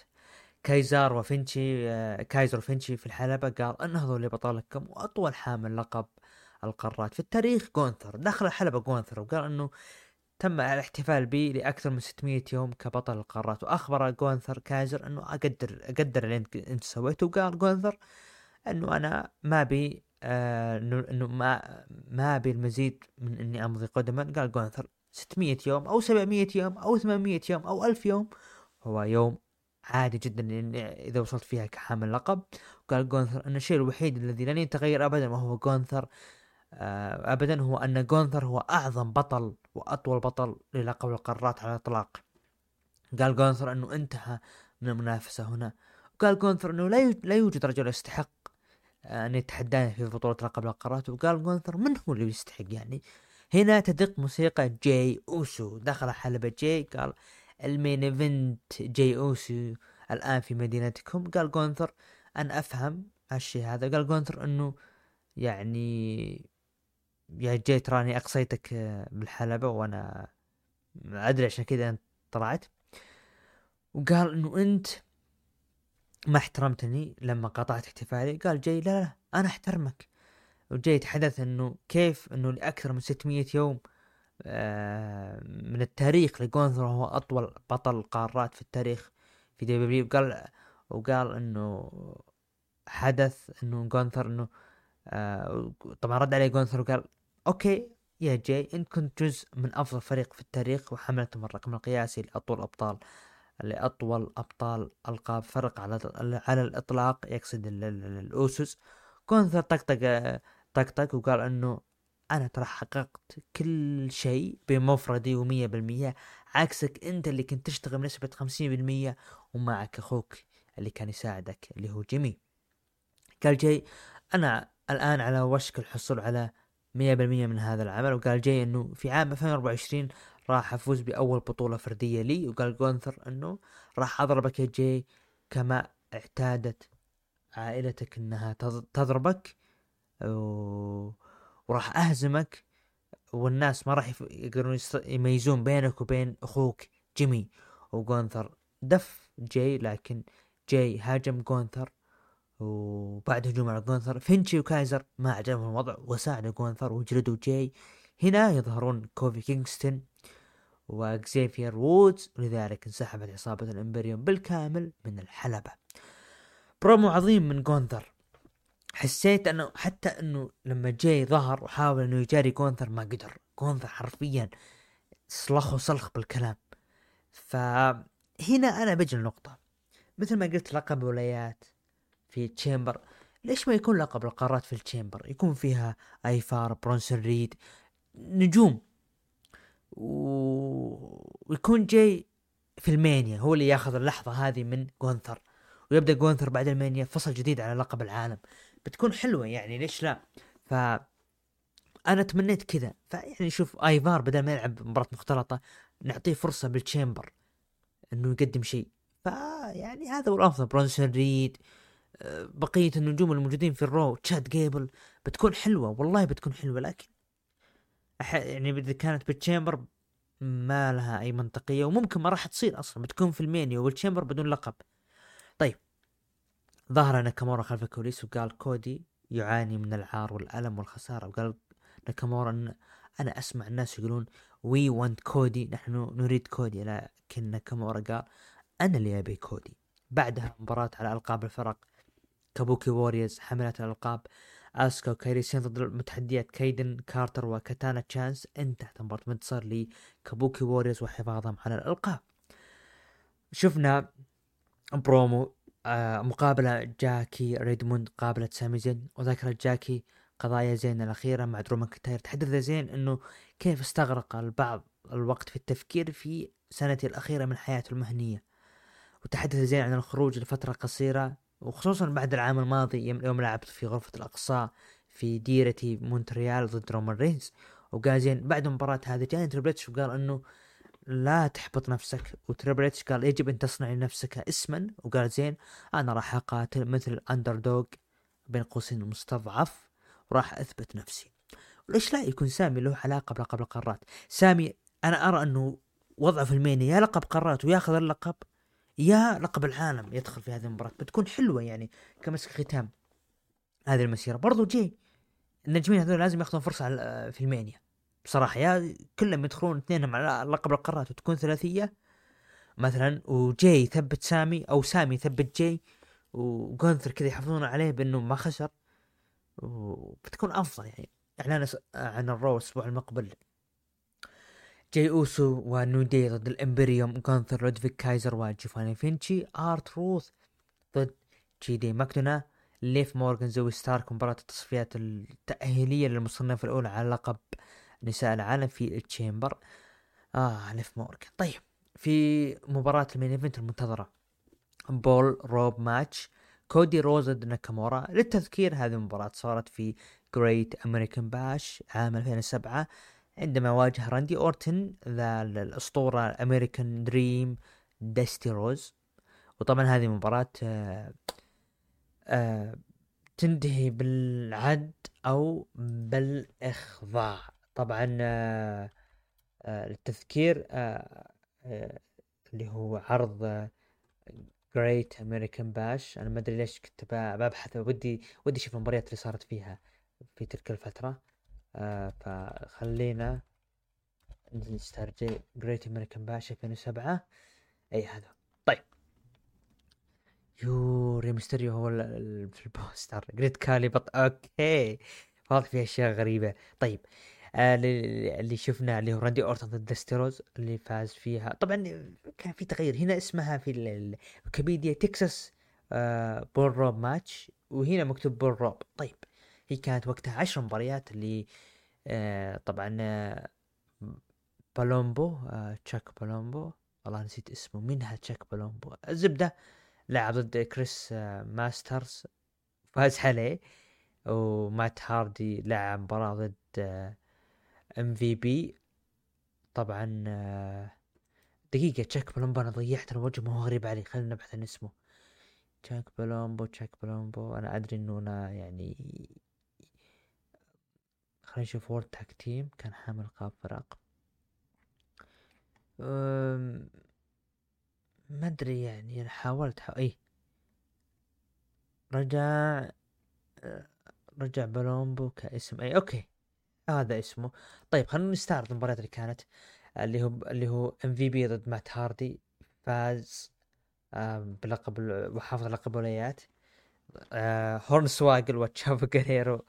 Speaker 1: كايزر وفينشي آه، كايزر وفينشي في الحلبة قال أنهضوا لبطلكم وأطول حامل لقب القارات. في التاريخ جونثر دخل الحلبة جونثر وقال إنه تم الاحتفال بي لأكثر من 600 يوم كبطل القارات. وأخبر جونثر كايزر إنه أقدر أقدر اللي أنت سويته. وقال جونثر إنه أنا ما بي آه إنه ما ما ابي المزيد من إني أمضي قدما. قال جونثر 600 يوم أو 700 يوم أو 800 يوم أو 1000 يوم هو يوم عادي جدا إذا وصلت فيها كحامل لقب. قال جونثر ان الشيء الوحيد الذي لن يتغير ابدا وهو جونثر ابدا هو أن جونثر هو أعظم بطل وأطول بطل للقب القارات على الإطلاق. قال جونثر أنه انتهى من المنافسة هنا. قال جونثر أنه لا يوجد رجل يستحق آه، أن يتحداني في بطولة لقب القارات. وقال جونثر من هو اللي يستحق يعني؟ هنا تدق موسيقى جاي أوسو. دخل حلبة جاي قال ال main event جاي أوسو الآن في مدينتكم. قال جونثر أنا أفهم هالشيء هذا. قال جونثر أنه يعني يا جاي تراني اقصيتك آه، بالحلبة وأنا ادري عشان كذا طلعت. وقال انه انت ما احترمتني لما قطعت احتفالي. قال جاي لا لا أنا احترمك. وجاي يتحدث انه كيف؟ انه لاكثر من 600 يوم آه، من التاريخ لجونثر هو اطول بطل قارات في التاريخ في WWE وقال وقال انه حدث انه جونثر انه آه طبعا رد عليه جونثر وقال okay يا جاي انت كنت جزء من أفضل فريق في التاريخ وحملتم الرقم القياسي لأطول أبطال لأطول أبطال ألقاب فرق على على الإطلاق يقصد الاوسوس جونثر طقطق طقطق وقال إنه أنا ترى حققت كل شيء بمفردي ومية بالمية. عكسك أنت اللي كنت تشتغل بنسبة خمسين بالمية ومعك أخوك اللي كان يساعدك اللي هو جيمي. قال جاي أنا الآن على وشك الحصول على 100% من هذا العمل. وقال جاي إنه في عام 2024 راح أفوز بأول بطولة فردية لي. وقال جونثر إنه راح أضربك يا جاي كما اعتادت عائلتك إنها تضربك. و... وراح أهزمك. والناس ما راح يقدرون يميزون بينك وبين أخوك جيمي. وجونثر دف جاي لكن جاي هاجم جونثر. وبعد هجوم على جونثر فينشي وكايزر ما عجبهم الوضع وساعدوا جونثر وجلدوا جاي. هنا يظهرون كوفي كينغستون وأكزيفير وودز ولذلك انسحبت عصابة ال Imperium بالكامل من الحلبة. برومو عظيم من جونثر حسيت أنه حتى أنه لما جاي ظهر وحاول أنه يجاري جونثر ما قدر. جونثر حرفيا صلخ بالكلام. فهنا أنا بجي النقطة مثل ما قلت لقب ولايات في chamber ليش ما يكون لقب القارات في ال chamber يكون فيها ايفار برونسون ريد نجوم. ويكون جاي في المانيا هو اللي ياخذ اللحظة هذه من جونثر. ويبدأ جونثر بعد المانيا فصل جديد على لقب العالم. بتكون حلوة يعني ليش لا؟ ف أنا تمنيت كذا. فيعني شوف ايفار بدل ما يلعب مباراة مختلطة نعطيه فرصة بال chamber إنه يقدم شيء. فيعني هذا هو الأفضل برونسون ريد آه، بقية النجوم الموجودين في ال Raw تشاد جيبل بتكون حلوة والله بتكون حلوة لكن يعني إذا كانت بال chamber ما لها أي منطقية وممكن ما راح تصير أصلا بتكون في المانيا وال chamber بدون لقب. طيب. ظهر ناكامورا خلف الكواليس وقال كودي يعاني من العار والألم والخسارة وقال ناكامورا أن أنا أسمع الناس يقولون we want كودي نحن نريد كودي. لكن ناكامورا قال أنا اللي أبي كودي. بعدها مباراة على ألقاب الفرق Kabuki Warriors حملة الألقاب اسكا وكايريسين ضد المتحديات كايدن كارتر وكاتانا تشانس انتهت مباراة منتصر ل Kabuki Warriors وحفاظهم على الألقاب. شفنا برومو آه مقابلة جاكي ريدموند قابلت سامي زين وذكرت جاكي قضايا زين الأخيرة مع درو ماكنتاير. تحدث زين أنه كيف استغرق البعض الوقت في التفكير في سنته الأخيرة من حياته المهنية. وتحدث زين عن الخروج لفترة قصيرة وخصوصا بعد العام الماضي يوم لعبت في غرفة الأقصاء في ديرتي مونتريال ضد رومان رينز. وقال زين بعد المباراة هذه جاني Triple H وقال إنه لا تحبط نفسك. و Triple H قال يجب أن تصنع لنفسك اسما. وقال زين أنا راح أقاتل مثل underdog بين قوسين مستضعف وراح أثبت نفسي. وليش لا يكون سامي له علاقة بلقب القارات؟ سامي أنا أرى إنه وضعه في المانيا يا لقب قارات وياخذ اللقب يا لقب العالم يدخل في هذه المباراة بتكون حلوة يعني كمسك ختام. هذه المسيرة. برضو جي النجمين هذول لازم ياخذون فرصة في المانيا. بصراحة يا كلهم يدخلون اثنينهم على لقب القارات وتكون ثلاثية. مثلا وجي يثبت سامي أو سامي يثبت جي وجونثر كذا يحافظون عليه بأنه ما خسر. وبتكون أفضل يعني. إعلان عن ال Raw الأسبوع المقبل. جاي اوسو و New Day ضد ال Imperium جونثر لودفيك كايزر وجيفاني فينشي R-Truth ضد جي دي ماكدونا ليف مورغان زوي ستارك مباراة التصفيات التأهيلية للمصنف الأولى على لقب نساء العالم في ال chamber آه ليف مورغان. طيب في مباراة ال main event المنتظرة. bull rope match كودي روز ضد ناكامورا. للتذكير هذه المباراة صارت في Great American Bash عام 2007 عندما واجه راندي أورتن ذا الأسطورة ال American Dream ديستي روز وطبعا هذه مباراة آه آه تنتهي بالعد أو بالإخضاع. طبعا آه آه للتذكير آه آه اللي هو عرض Great American Bash أنا ما أدري ليش كنت ببحث ودي ودي أشوف المباريات اللي صارت فيها في تلك الفترة. آه فخلينا نسترجع Great American Bash 2007 إي هذا. طيب. ري مستيريو هو في ال poster. جريت كالي but okay. واضح في أشياء غريبة. طيب. آه اللي شفنا اللي هو راندي أورتون ضد ديستي روز اللي فاز فيها. طبعا كان في تغيير. هنا اسمها في الويكيبيديا تكساس آه bull rope match وهنا مكتوب bull rope طيب. هي كانت وقتها عشر مباريات اللي آه طبعا آه بالومبو آه تشاك بالومبو. والله نسيت اسمه. منها تشاك بالومبو. الزبدة لعب ضد كريس ماسترز. فاز عليه. ومات هاردي لعب مباراة ضد MVP طبعا دقيقة تشاك بلومبو أنا ضيعت الوجه ما هو غريب علي. خلينا نبحث عن اسمه. تشاك بلومبو تشاك بلومبو أنا أدري إنه أنا يعني خلينا نشوف world tag team كان حامل لقب فرق ما أدري يعني أنا حاولت حا... اي رجع رجع بلومبو كاسم اي okay. هذا اسمه. طيب خلينا نستعرض المباريات اللي كانت اللي هو اللي هو MVP ضد مات هاردي فاز بلقب وحافظ لقب الولايات آه هورن سواجل وتشافو جريرو.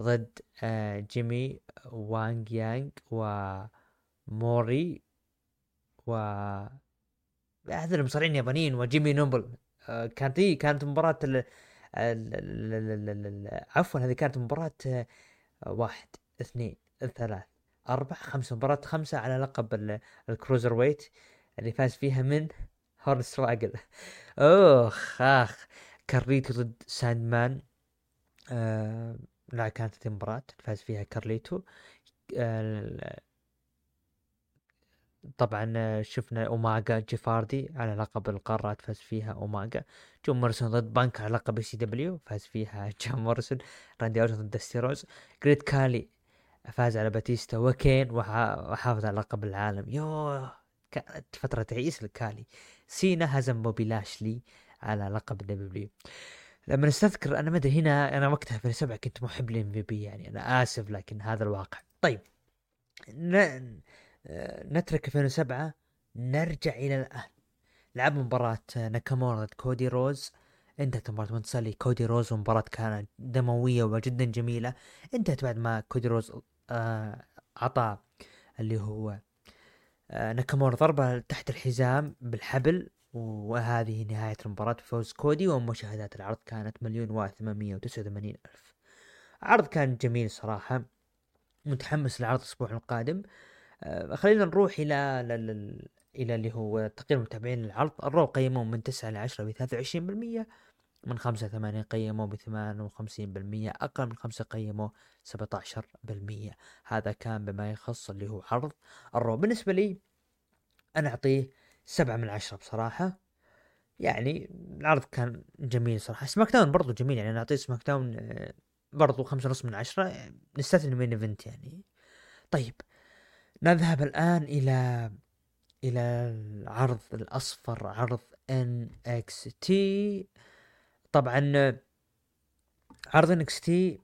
Speaker 1: ضد آه جيمي وانج يانج وموري و هذول المصارعين اليابانيين وجيمي نوبل آه كانت هي كانت مباراة عفوا هذه كانت مباراة آه، واحد اثنين ثلاث أربع خمسة مباراة خمسة على لقب ال cruiserweight اللي فاز فيها من هورنسواجل أوخ أخ كارليتو ضد ساندمان. آه لا كانت مباراة فاز فيها كارليتو. طبعا شفنا اوماجا جيف هاردي على لقب القارات فاز فيها اوماجا جون موريسون ضد بانك على لقب ECW فاز فيها <laughs> جون موريسون راندي اورتون ضد ستيروز. جريت كالي فاز على باتيستا وكين وحافظ على لقب العالم. يوه كانت فترة تعيس لكالي. سينا هزم بوبي لاشلي على لقب ال WWE لما نستذكر أنا مدري هنا أنا وقتها في السبع كنت محب ل MVP يعني أنا آسف لكن هذا الواقع. طيب ن... نترك 2007 نرجع إلى الان لعب مباراة ناكامورا ضد كودي رودز. انتهت مباراة منتصر كودي روز ومباراة كانت دموية وجدا جميلة. انتهت بعد ما كودي روز آه عطى اللي هو آه ناكامورا ضربة تحت الحزام بالحبل. وهذه نهاية المباراة بفوز كودي ومشاهدات العرض كانت مليون وثمانمية وتسعة وثمانين ألف. عرض كان جميل صراحة. متحمس للعرض الأسبوع القادم. آه خلينا نروح إلى إلى اللي هو تقييم المتابعين للعرض. ال Raw قيموه من تسعة إلى عشرة بثلاثة وعشرين بالمية من خمسة ثمانية قيموه بثمان وخمسين بالمية أقل من خمسة قيموه سبعة عشر بالمية. هذا كان بما يخص اللي هو عرض. ال Raw بالنسبة لي أنا أعطيه سبعة من عشرة بصراحة. يعني العرض كان جميل صراحة. SmackDown برضو جميل يعني أنا أعطيه SmackDown آه، برضو خمسة ونص من عشرة. نستثني main event يعني. طيب نذهب الآن إلى إلى العرض الأصفر عرض NXT طبعا عرض NXT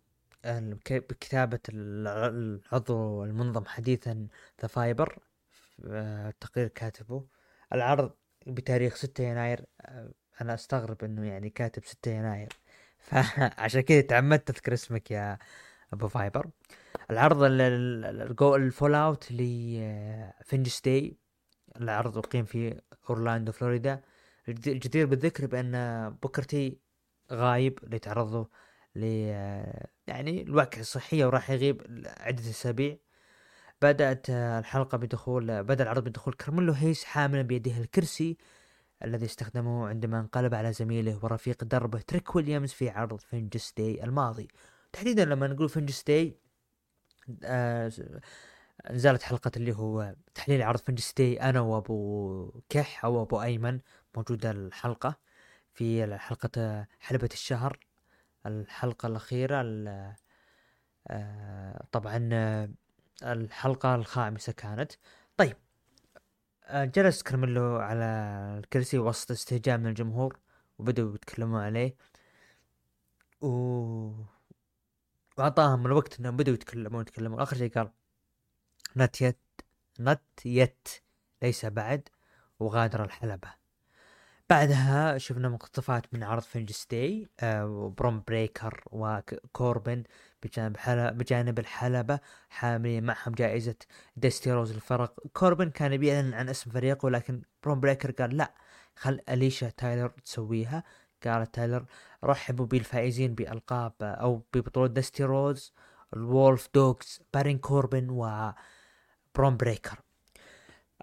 Speaker 1: بكتابة العضو المنظم حديثا The Viper التقرير كاتبه. العرض بتاريخ 6 يناير آه، أنا أستغرب إنه يعني كاتب 6 يناير. <laughs> فعشان كذا تعمدت أذكر اسمك يا أبو Viper. العرض ال fallout ل Vengeance Day العرض أقيم في أورلاندو فلوريدا. الجدير بالذكر بأن بوكر تي غايب ليتعرض ل يعني الوعكة الصحية وراح يغيب عده أسابيع. بدأت الحلقة بدخول بدأ العرض بدخول كارميلو هيز حاملا بيده الكرسي الذي استخدمه عندما انقلب على زميله ورفيق دربه تريك ويليامز في عرض Vengeance Day الماضي. تحديدا لما نقول Vengeance Day آه نزلت حلقة اللي هو تحليل عرض Vengeance Day أنا وأبو كح أو أبو أيمن موجودة الحلقة في حلقة حلبة الشهر. الحلقة الأخيرة آه طبعا الحلقة الخامسة كانت. طيب آه، جلس كرميلو على الكرسي وسط استهجان من الجمهور وبدأوا يتكلمون عليه. و وأعطاهم الوقت إنهم بدأوا يتكلمون يتكلمون. آخر شيء قال not yet not yet ليس بعد. وغادر الحلبة. بعدها شفنا مقتطفات من عرض Vengeance Day آه وبرون بريكر وكوربن بجانب حلبة بجانب الحلبة حاملين معهم جائزة داستي رودز الفرق. كوربن كان بيعلن عن اسم فريقه لكن برون بريكر قال لا خل أليشا تايلر تسويها. قالت تايلر رحبوا بالفائزين بألقاب أو ببطولة داستي رودز ال Wolf Dogs بارين كوربن و برون بريكر.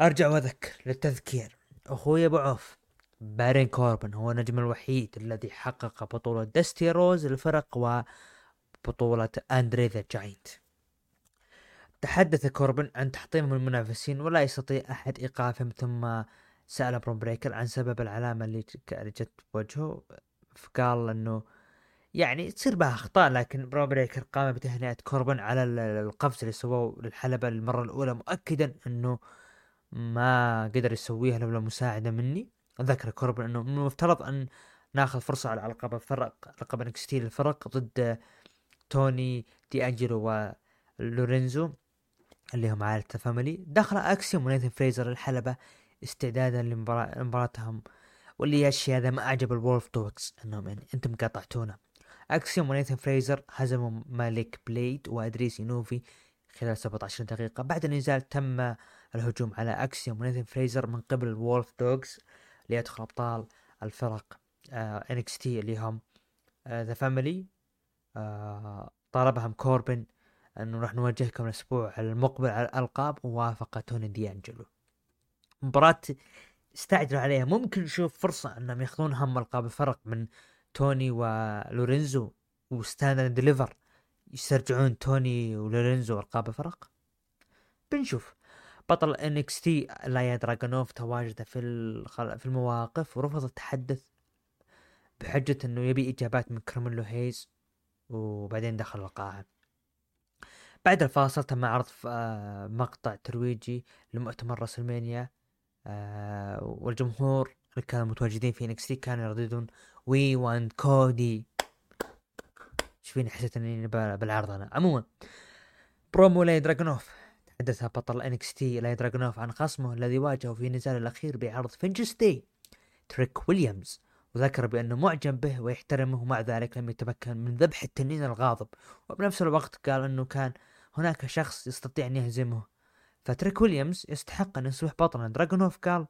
Speaker 1: أرجع وأذكر للتذكير. أخوي أبو عوف. بارين كوربن هو النجم الوحيد الذي حقق بطولة داستي رودز الفرق وبطولة أندري ذا جاينت. تحدث كوربن عن تحطيمهم المنافسين ولا يستطيع أحد إيقافهم ثم سأل برون بريكر عن سبب العلامة اللي جت بوجهه فقال أنه يعني تصير بها أخطاء لكن برون بريكر قام بتهنئة كوربن على القفز اللي سووه للحلبة للمرة الأولى مؤكدا أنه ما قدر يسويها لولا مساعدة مني. ذكر كوربن أنه من المفترض أن ناخذ فرصة على لقب فرق لقب NXT للفرق ضد توني دي أنجلو ولورينزو اللي هم عائلة Family دخل أكسيوم ونيثن فريزر الحلبة استعدادا لمباراتهم. واللي يا هذا ما أعجب ال Wolf Dogs إنهم يعني أنتم قاطعتونا أكسيوم ونيثن فريزر هزموا ماليك بليد وأدريس اينوفي خلال 17 دقيقة. بعد النزال تم الهجوم على أكسيوم ونيثن فريزر من قبل ال Wolf Dogs ليدخل أبطال الفرق NX آه T اللي هم The Family طالبهم كوربن انه راح نواجهكم الأسبوع المقبل على الألقاب ووافق توني دي انجلو مباراة استعجلوا عليها. ممكن نشوف فرصة إنهم ياخذون هم ألقاب الفرق من توني ولورينزو و Stand & Deliver يسترجعون توني ولورينزو ألقاب الفرق؟ بنشوف. بطل NXT إليا دراجونوف تواجد في في المواقف ورفض التحدث بحجة إنه يبي إجابات من كرميلو هيز وبعدين دخل القاعة بعد الفاصل تم عرض مقطع ترويجي لمؤتمر WrestleMania آه، والجمهور اللي كانوا متواجدين في NXT كانوا يرددون we want كودي إيش فيني حسيت إني بالعرض أنا. عموما برومو لاي دراجونوف تحدث بطل NXT إليا دراجونوف عن خصمه الذي واجهه في النزال الأخير بعرض Vengeance Day تريك ويليامز. وذكر بأنه معجب به ويحترمه ومع ذلك لم يتمكن من ذبح التنين الغاضب. وبنفس الوقت قال أنه كان هناك شخص يستطيع أن يهزمه. فتريك ويليامز يستحق أن يصبح بطلا. دراغونوف قال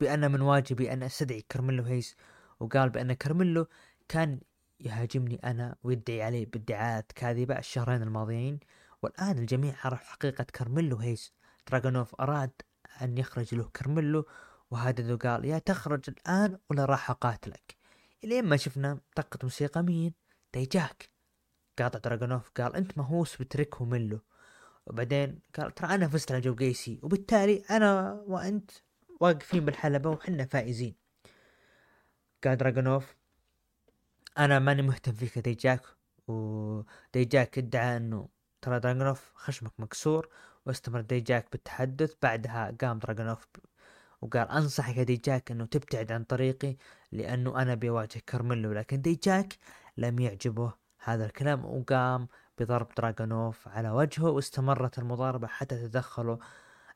Speaker 1: بأن من واجبي أن أستدعي كارميلو هيس وقال بأن كارميلو كان يهاجمني أنا ويدعي علي بادعاءات كاذبة الشهرين الماضيين. والآن الجميع عرف حقيقة كارميلو هيس دراغونوف أراد أن يخرج له كارميلو وهدد وقال يا تخرج الآن ولا راح أقاتلك. إلين ما شفنا طقة موسيقى مين؟ ديجاك قاطع دراجونوف قال أنت مهووس بتريك وميلو. وبعدين قال ترى أنا فزت على جو جيسي وبالتالي أنا وأنت واقفين بالحلبة وحنا فائزين. قال دراجونوف أنا ماني مهتم فيك ديجاك وديجاك ادعى أنه ترى دراجونوف خشمك مكسور واستمر ديجاك بالتحدث. بعدها قام دراجونوف وقال أنصحك يا ديجاك إنه تبتعد عن طريقي لأنه أنا بواجه كارميلو لكن ديجاك لم يعجبه هذا الكلام. وقام بضرب دراغونوف على وجهه واستمرت المضاربة حتى تدخلوا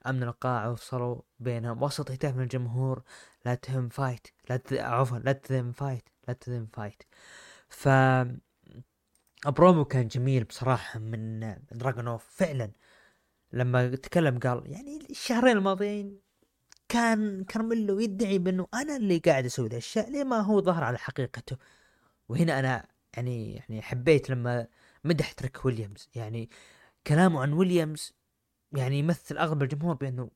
Speaker 1: أمن القاعة وفصلوا بينهم. وسط هتاف من الجمهور let them fight لا عفوا let them fight let them fight. ف برومو كان جميل بصراحة من دراغونوف فعلا لما تكلم قال يعني الشهرين الماضيين كان كارميلو يدعي بأنه أنا اللي قاعد أسوي ذا الأشياء ليه ما هو ظهر على حقيقته؟ وهنا أنا يعني يعني حبيت لما مدح تريك ويليامز. يعني كلامه عن ويليامز يعني يمثل أغلب الجمهور بأنه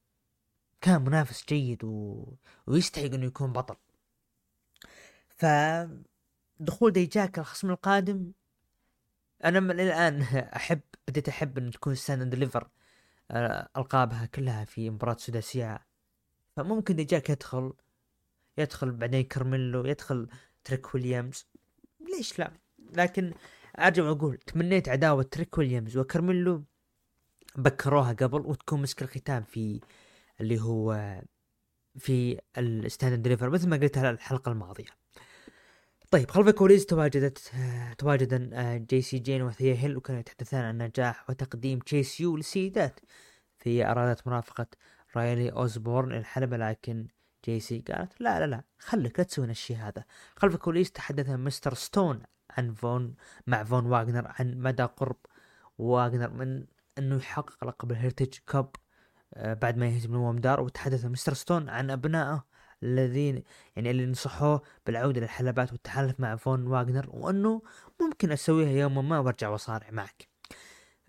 Speaker 1: كان منافس جيد و... ويستحق إنه يكون بطل. ف دخول ديجاك الخصم القادم أنا من الآن <laughs> أحب بديت أحب إن تكون Stand Deliver آه، ألقابها كلها في مباراة سداسية. فممكن ديجاك يدخل يدخل بعدين كارميلو يدخل تريك ويليامز. ليش لا؟ لكن أرجع وأقول تمنيت عداوة تريك ويليامز وكارميلو. بكروها قبل وتكون مسك الختام في اللي هو في ال Stand Deliver مثل ما قلت الحلقة الماضية. طيب خلف الكواليس تواجدت تواجد جيسي جين وثيا هيل وكانوا يتحدثان عن نجاح وتقديم Chase U للسيدات في أرادت مرافقة رايلي أوزبورن الحلبة لكن جيسي قالت لا لا لا خليك لا تسوي الشيء هذا. خلف الكواليس تحدث مستر ستون عن فون مع فون واغنر عن مدى قرب واغنر من إنه يحقق لقب ال Heritage Cup آه، بعد ما يهزم نوام دار. وتحدث مستر ستون عن أبنائه الذين يعني اللي نصحوه بالعودة للحلبات والتحالف مع فون واغنر وأنه ممكن أسويها يوما ما وأرجع وأصارع معك.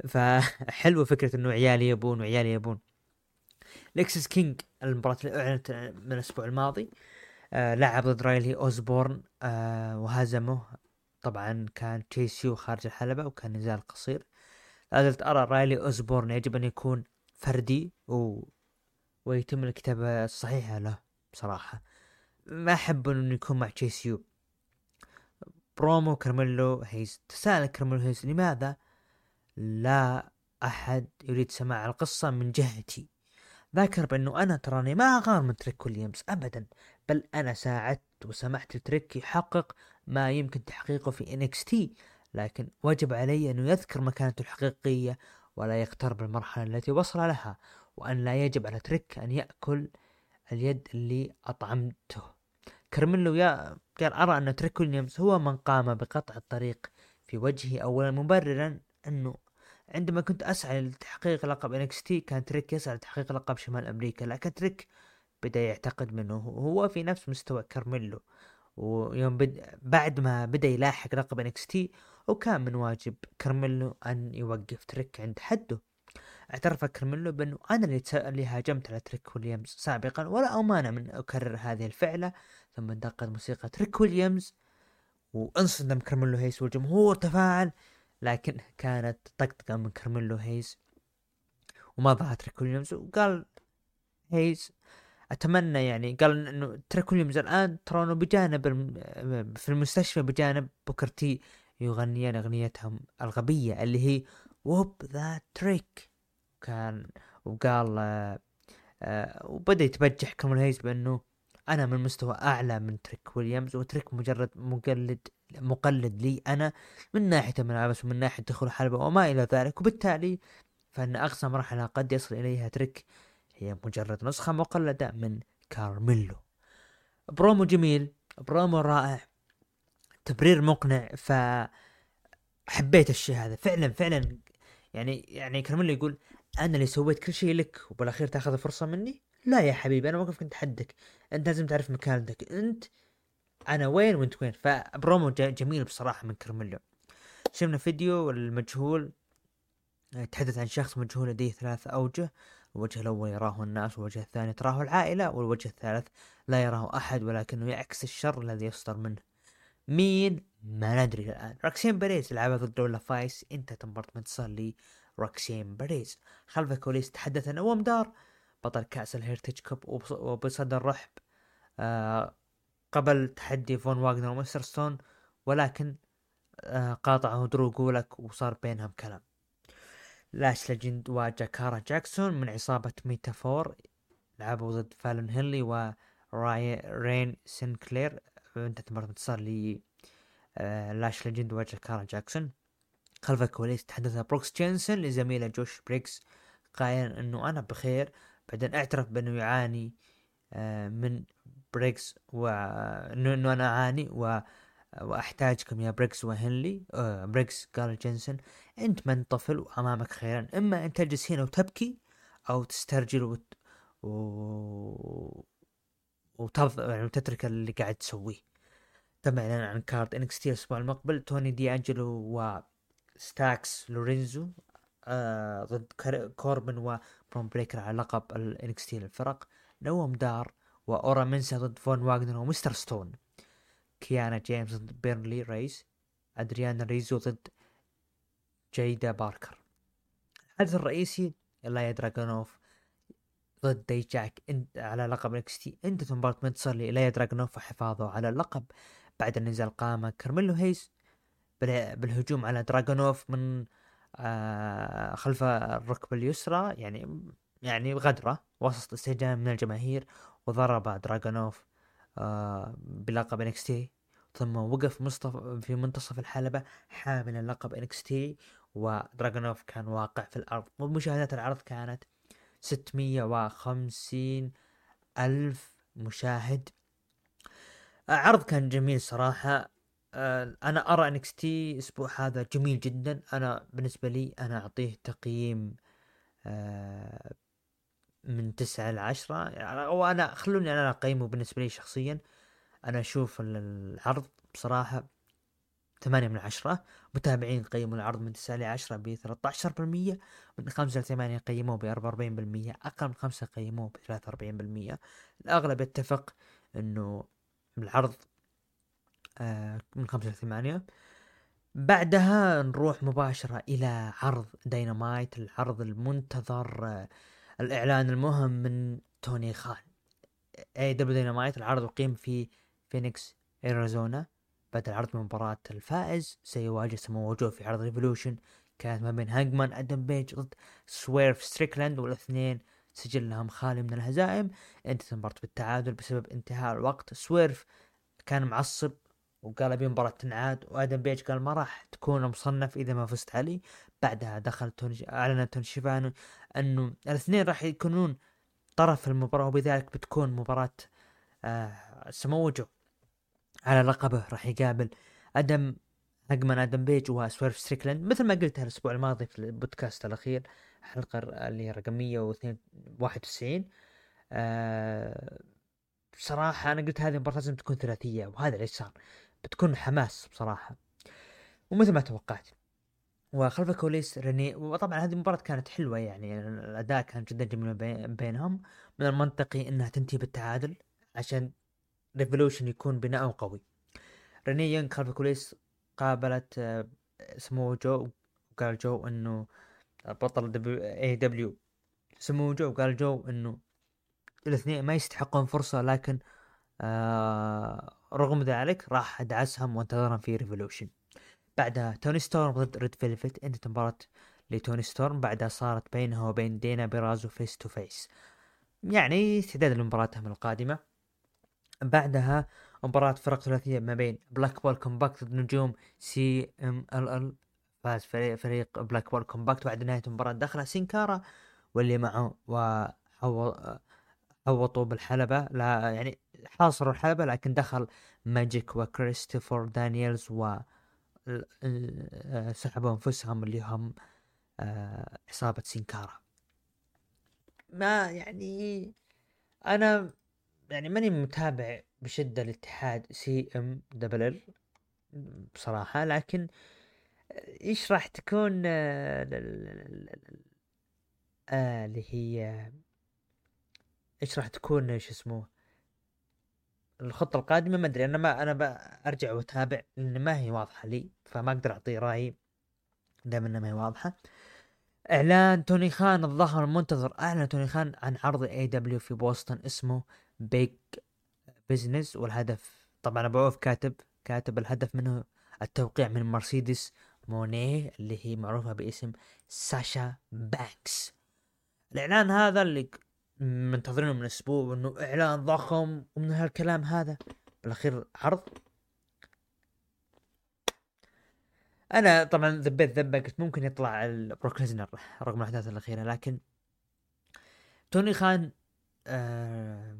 Speaker 1: فحلوة <laughs> فكرة إنه عيالي يبون وعيالي يبون. لكسس كينج المباراة اللي أعلنت من الأسبوع الماضي. آه لعب ضد رايلي أوزبورن آه وهزمه. طبعا كان Chase U خارج الحلبة وكان نزال قصير. لا زلت أرى رايلي أوزبورن يجب أن يكون فردي و... ويتم الكتابة الصحيحة له. بصراحة. ما أحب إنه يكون مع Chase U promo كارميلو هيز تساءل كارميلو هيز لماذا لا أحد يريد سماع القصة من جهتي؟ ذكر بأنه أنا تراني ما أغار من تريك ويليامز ابدا بل أنا ساعدت وسمحت لتريك يحقق ما يمكن تحقيقه في NXT لكن وجب علي انه يذكر مكانته الحقيقية ولا يقترب المرحلة التي وصل لها وأن لا يجب على تريك أن يأكل اليد اللي أطعمته. كرميلو يا قال أرى أن تريك ويليامز هو من قام بقطع الطريق في وجهي اولا مبررا أنه عندما كنت أسعى لتحقيق لقب NXT كان تريك يسعى لتحقيق لقب شمال أمريكا لكن تريك بدأ يعتقد إنه. هو في نفس مستوى كارميلو ويوم بد... بعد ما بدأ يلاحق لقب NXT وكان من واجب كارميلو أن يوقف تريك عند حده. اعترف كارميلو بأنه أنا اللي. اللي هاجمت على تريك ويليامز سابقا ولا امانع من أكرر هذه الفعلة ثم انتقد موسيقى تريك ويليامز وانصدم كارميلو هيس والجمهور تفاعل لكن كانت طقطقة من كارميلو هيز وما ظهر تريك ويليامز وقال هيز أتمنى يعني قال إنه تريك ويليامز الآن ترى بجانب في المستشفى بجانب بوكر تي يغنيان أغنيتهم الغبية اللي هي Whoop That Trick كان وقال آه وبدأ يتبجح كارميلو هيز بأنه أنا من مستوى أعلى من تريك ويليامز وتريك مجرد مقلد مقلد لي أنا من ناحية الملابس ومن ناحية دخول الحلبة وما إلى ذلك. وبالتالي فإن اقصى مرحله قد يصل إليها تريك هي مجرد نسخة مقلدة من كارميلو. برومو جميل برومو رائع تبرير مقنع ف حبيت الشيء هذا. فعلا فعلا يعني يعني كارميلو يقول أنا اللي سويت كل شيء لك وبالأخير تأخذ الفرصة مني؟ لا يا حبيبي أنا موقفك عند حدك. أنت لازم تعرف مكانتك. أنت أنا وين وأنت وين؟ فبرومو جميل بصراحة من كرميلو شفنا فيديو المجهول يتحدث عن شخص مجهول لديه ثلاث أوجه. الوجه الأول يراه الناس والوجه الثاني تراه العائلة والوجه الثالث لا يراه أحد ولكنه يعكس الشر الذي يصدر منه. مين؟ ما ندري الآن. روكسين باريز لعبها ضد لولا فايس انتهت مباراة انتصار لي روكسين باريز خلف الكواليس تحدث عن نوام دار بطل كأس ال Heritage Cup وبصدر رحب آه قبل تحدي فون واغنر ومستر ستون ولكن آه قاطعه درو جولك وصار بينهم كلام. لاش ليجند وجاكارا جاكسون من عصابة ميتافور لعبوا ضد فالون هيلي و رين سينكلير انتهت مرة انتصار ل آه لاش ليجند وجاكارا جاكسون. خلف الكواليس تحدث بروكس جينسون لزميله جوش بريكس قائلا إنه أنا بخير. بعدين اعترف بأنه يعاني آه من بريكس وانه انه أنا أعاني و وأحتاجكم يا بريكس وهنلي. آه بريكس قال جينسون أنت من طفل وأمامك خيران. إما أن تجلس هنا وتبكي أو تسترجل وت... و... وترض يعني وتترك اللي قاعد تسويه. تم اعلان عن card NXT الأسبوع المقبل. توني دي انجلو وستاكس لورينزو آه ضد كوربن وبرون بريكر على لقب ال NXT للفرق نوام دار واورا منسا ضد فون واغنر ومستر ستون. كيانا جيمس ضد بيرنلي ريس ادريانا ريزو ضد جيدا باركر. الحدث الرئيسي إليا دراجونوف ضد دي جاك على لقب NXT. انتهت مباراة منتصر إليا دراجونوف وحفاظه على اللقب بعد النزال قام كارميلو هيس بالهجوم على دراجونوف من آه خلف الركبة اليسرى يعني يعني غدرة وسط استهجان من الجماهير وضرب دراغونوف آه بلقب NXT ثم وقف مصطف في منتصف الحلبة حاملا لقب NXT ودراغونوف كان واقع في الأرض. ومشاهدات العرض كانت ستمية وخمسين ألف مشاهد. عرض كان جميل صراحة. آه، أنا أرى انكستي الأسبوع هذا جميل جدا. أنا بالنسبة لي أنا أعطيه تقييم آه، من تسعة لعشرة يعني وأنا خلوني أنا أقيمه بالنسبة لي شخصيا. أنا أشوف العرض بصراحة ثمانية من عشرة. متابعين قيموا العرض من تسعة لعشرة بثلاثة عشر بالمية من خمسة لثمانية قيموه بأربعة وأربعين بالمية أقل من خمسة قيموه بثلاثة وأربعين بالمية. الأغلب يتفق أنه العرض من خمسة لثمانية بعدها نروح مباشرة إلى عرض داينامايت العرض المنتظر آه، الإعلان المهم من توني خان. AEW Dynamite العرض أقيم في فينيكس اريزونا بعد العرض من مباراة الفائز سيواجه سمو وجو في عرض Revolution كانت ما بين هانجمان أدم بيج ضد سويرف ستريكلاند والاثنين سجل لهم خالي من الهزائم. انتهت المباراة بالتعادل بسبب انتهاء الوقت. سويرف كان معصب وقال أبي مباراة تنعاد وآدم بيج قال ما راح تكون مصنف إذا ما فزت علي. بعدها دخل توني أعلن توني شيفانو أنه الاثنين راح يكونون طرف المباراة وبذلك بتكون مباراة آه سموجو على لقبه راح يقابل أدم هانجمان أدم بيج وسويرف ستريكلاند. مثل ما قلت الأسبوع الماضي في البودكاست الأخير الحلقة اللي هي رقم 191 آه بصراحة أنا قلت هذه المباراة لازم تكون ثلاثية وهذا اللي صار بتكون حماس بصراحة. ومثل ما توقعت. وخلف الكواليس ريني وطبعا هذه المباراة كانت حلوة يعني الأداء كان جدا جميل بينهم. من المنطقي أنها تنتهي بالتعادل عشان Revolution يكون بناء قوي. ريني يونغ خلف الكواليس قابلت آه، سمو جو وقال جو إنه بطل دبليو اي دبليو سمو جو وقال جو إنه الاثنين ما يستحقون فرصة لكن آه رغم ذلك راح أدعسهم وأنتظرهم في Revolution بعدها توني ستورم ضد ريد فيلفيت انتهت مباراة لتوني ستورم. بعدها صارت بينها وبين دينا بيرازو face to face يعني استعداد لمباراتهم القادمة. بعدها مباراة فرق ثلاثية ما بين Blackpool Combat ضد نجوم CMLL فاز فريق, فريق Blackpool Combat بعد نهاية المباراة دخل سينكارا واللي معه وحوطوا بالحلبة. لا يعني حاصروا الحلبة لكن دخل ماجيك وكريستوفر دانييلز و سحبوا أنفسهم اللي هم آه، عصابة سينكارا ما يعني أنا يعني ماني متابع بشدة الاتحاد CM double L بصراحة لكن إيش راح تكون آه، آه، اللي هي إيش راح تكون شو اسمه؟ الخطة القادمة ما أدري أنا ما أنا برجع وأتابع لأن ما هي واضحة لي فما أقدر أعطي رأيي إنها ما هي واضحة. إعلان توني خان الظهر المنتظر اعلن توني خان عن عرض AEW في بوسطن اسمه Big Business والهدف طبعا أبو عوف كاتب كاتب الهدف منه التوقيع من مرسيدس مونيه اللي هي معروفة باسم ساشا بانكس. الإعلان هذا اللي منتظرينه من أسبوع انه إعلان ضخم ومن هالكلام هذا. بالأخير عرض. أنا طبعا ذبيت ذبة قلت ممكن يطلع بروك ليزنر رغم الأحداث الأخيرة لكن توني خان آه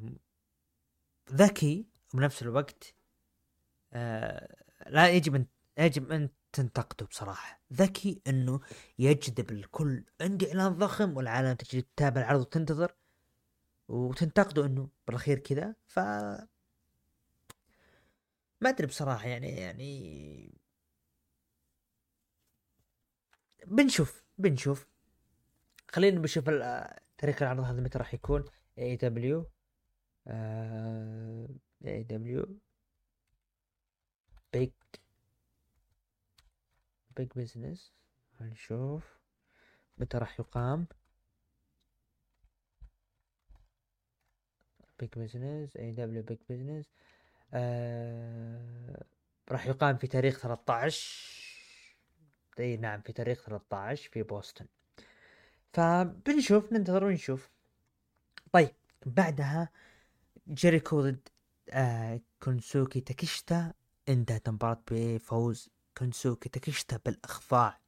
Speaker 1: ذكي وبنفس الوقت آه لا يجب أن يجب أن تنتقده بصراحة. ذكي إنه يجذب الكل. عندي إعلان ضخم والعالم تجي تتابع العرض وتنتظر. وتنتقده إنه بالأخير كذا ف ما أدري بصراحة يعني يعني بنشوف بنشوف. خلينا بنشوف تاريخ العرض هذا متى راح يكون؟ AEW AEW Big Big Business هنشوف. متى راح يقام؟ Big Business AEW Big Business راح يقام في تاريخ 13 إي نعم في تاريخ 13 في بوسطن. فبنشوف ننتظر ونشوف. طيب بعدها جيريكو ضد آه كونسوكي تاكيشتا. انتهت المباراة بفوز كونسوكي تاكيشتا بالإخضاع.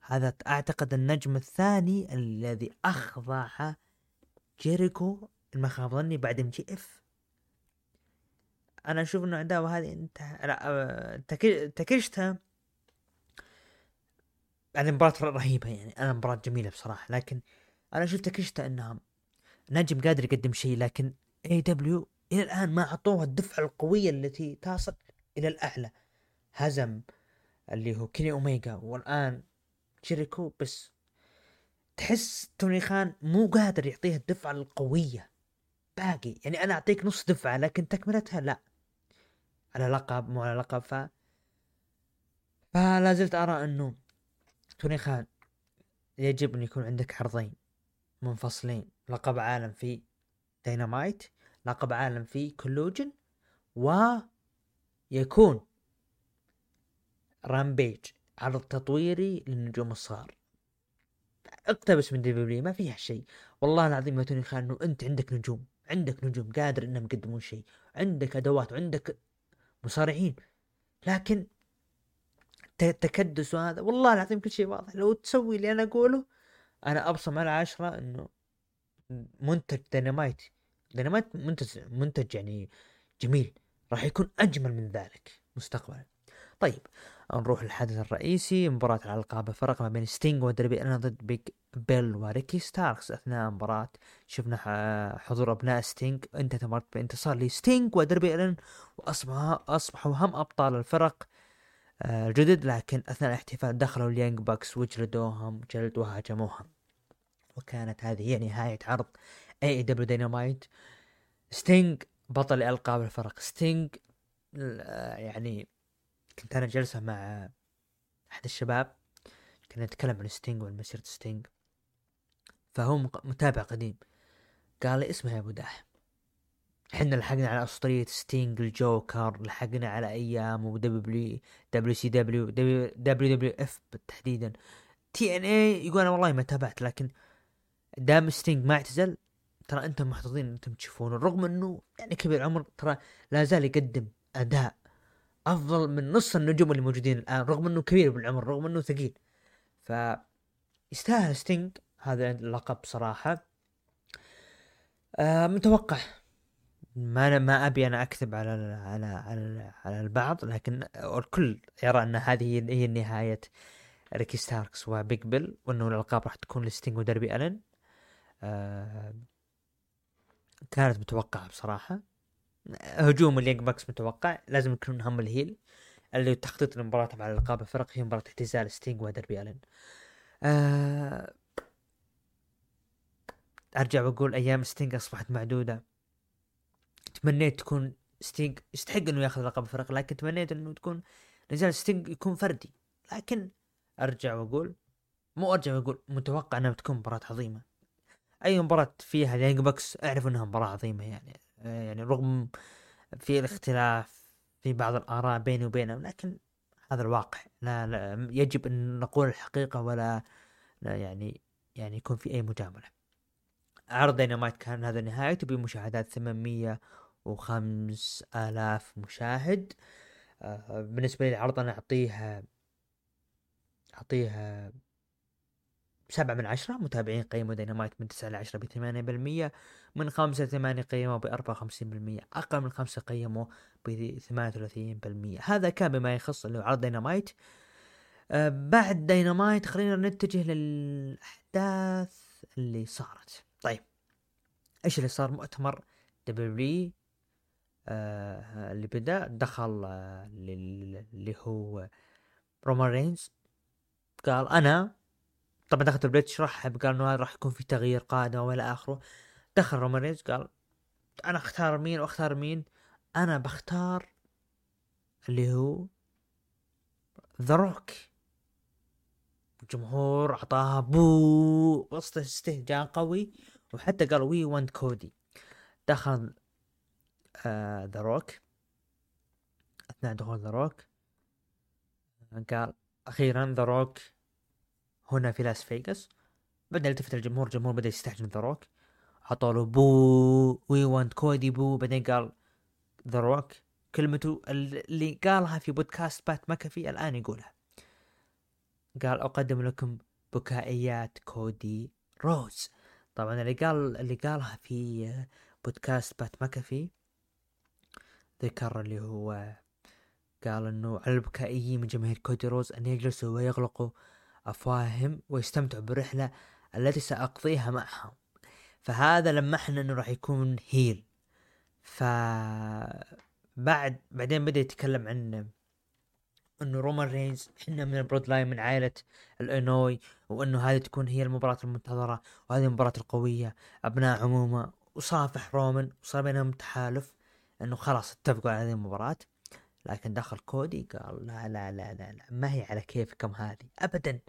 Speaker 1: هذا أعتقد النجم الثاني الذي أخضع جيريكو ما خاب ظني بعد MJF. أنا أشوف إنه عداوة هذه انتهى لا آه، تاكيشتا يعني مباراة رهيبة يعني. أنا مباراة جميلة بصراحة لكن أنا أشوف تاكيشتا إنها نجم قادر يقدم شيء لكن AEW إلى الآن ما أعطوها الدفعة القوية التي تصل إلى الأعلى. هزم اللي هو كيني اوميجا والآن جيريكو بس تحس توني خان مو قادر يعطيها الدفعة القوية. باقي. يعني أنا أعطيك نص دفعة لكن تكملتها لا. على لقب مو على لقب ف فلا زلت أرى أنه توني خان يجب أن يكون عندك عرضين منفصلين. لقب عالم في دينامايت لقب عالم في Collision ويكون Rampage عرض تطويري للنجوم الصغار. اقتبس من W ما فيها شيء. والله العظيم يا توني خان إنه أنت عندك نجوم. عندك نجوم قادر إنهم يقدمون شيء عندك أدوات وعندك مصارعين لكن التكدس وهذا والله العظيم كل شيء واضح. لو تسوي اللي أنا أقوله أنا أبصم على عشرة إنه منتج Dynamite Dynamite منتج منتج يعني جميل راح يكون أجمل من ذلك مستقبلا. طيب نروح للحدث الرئيسي مباراة على الألقاب فرق ما بين ستينج ودربي أنا ضد بيج بيل وريكي ستاركس أثناء المباراة شفنا حضور أبناء ستينج المباراة بانتصار لستينج ودربي ألن وأصبح أصبحوا هم أبطال الفرق آه، الجدد. لكن أثناء الاحتفال دخلوا ال Young Bucks وجلدوهم جلد وهاجموهم وكانت هذه هي نهاية عرض AEW Dynamite ستينج بطل ألقاب الفرق. ستينج آه، يعني كنت أنا جلسة مع أحد الشباب كنا نتكلم عن ستينج وعن مسيرة ستينج فهو متابع قديم. قال لي اسمه يا أبو داح. إحنا لحقنا على أسطورية ستينج الجوكر لحقنا على أيام ودبليو دبليو سي دبليو دبليو دبليو إف تحديدا. TNA يقول أنا والله ما تابعت لكن دام ستينج ما اعتزل ترى أنتم محظوظين أنتم تشوفونه رغم إنه يعني كبير العمر ترى لا زال يقدم أداء أفضل من نص النجوم اللي موجودين الآن رغم إنه كبير بالعمر رغم إنه ثقيل. ف يستاهل ستينج هذا اللقب صراحة. آه متوقع. ما أنا ما أبي أنا أكذب على على على على البعض لكن الكل يرى إن هذه هي نهاية ريكي ستاركس وبيج بيل وإنه الألقاب راح تكون لستينج ودربي ألن. آه كانت متوقعة بصراحة. هجوم ال Young Bucks متوقع لازم يكون هم ال heel. اللي تخطيط المباراة مع الالقاب الفرق هي مباراة اعتزال ستينج ودربي ألن. آه أرجع وأقول أيام ستينج أصبحت معدودة. تمنيت تكون ستينج يستحق إنه يأخذ لقب الفرق لكن تمنيت إنه تكون نزال ستينج يكون فردي. لكن أرجع وأقول مو أرجع وأقول متوقع إنها تكون مباراة عظيمة. أي مباراة فيها ال Young Bucks أعرف إنها مباراة عظيمة يعني. يعني رغم في الاختلاف في بعض الآراء بيني وبينهم لكن هذا الواقع. لا, لا يجب أن نقول الحقيقة ولا لا يعني يعني يكون في أي مجاملة. عرض دينامايت كان هذا نهايته بمشاهدات ثمانمية وخمس آلاف مشاهد. آه بالنسبة لي العرض أنا أعطيه أعطيه سبعة من عشرة متابعين قيموا دينامايت من تسعة لعشرة بثمانية بالمية من خمسة لثمانية قيموا بأربعة وخمسين بالمية أقل من خمسة قيموا بثمانية وثلاثين بالمية. هذا كان بما يخص اللي عرض دينامايت. آه بعد دينامايت خلينا نتجه للأحداث اللي صارت. طيب إيش اللي صار؟ مؤتمر W آه اللي بدأ دخل آه اللي هو رومان رينز قال أنا طبعا دخلت البيت شرح قال إنه راح يكون في تغيير قادم وإلى آخره. دخل رومان قال أنا أختار مين وأختار مين؟ أنا بختار اللي هو The Rock الجمهور اعطاها boo وسط استهجان قوي وحتى قال we want كودي دخل ذا آه روك أثناء دخول ذا روك قال أخيرا ذا روك هنا في لاس فيغاس بعدين التفت الجمهور الجمهور بدأ يستهجن ذا روك. حطوا له boo we want كودي boo بعدين قال ذا روك. كلمته اللي قالها في بودكاست بات مكفي الآن يقولها. قال أقدم لكم بكائيات كودي روز. طبعا اللي قال اللي قالها في بودكاست بات مكفي ذكر اللي هو قال إنه على البكائيين من جماهير كودي روز أن يجلسوا ويغلقوا افواههم ويستمتعوا بالرحلة التي سأقضيها معهم. فهذا لمحنا إنه راح يكون هيل ف بعد بعدين بدأ يتكلم عن إنه رومان رينز إحنا من ال bloodline من عائلة الأنواي وإنه هذه تكون هي المباراة المنتظرة وهذه المباراة القوية أبناء عمومة. وصافح رومان وصار بينهم تحالف إنه خلاص اتفقوا على هذه المباراة. لكن دخل كودي قال لا لا لا لا, لا ما هي على كيفكم هذه ابدا.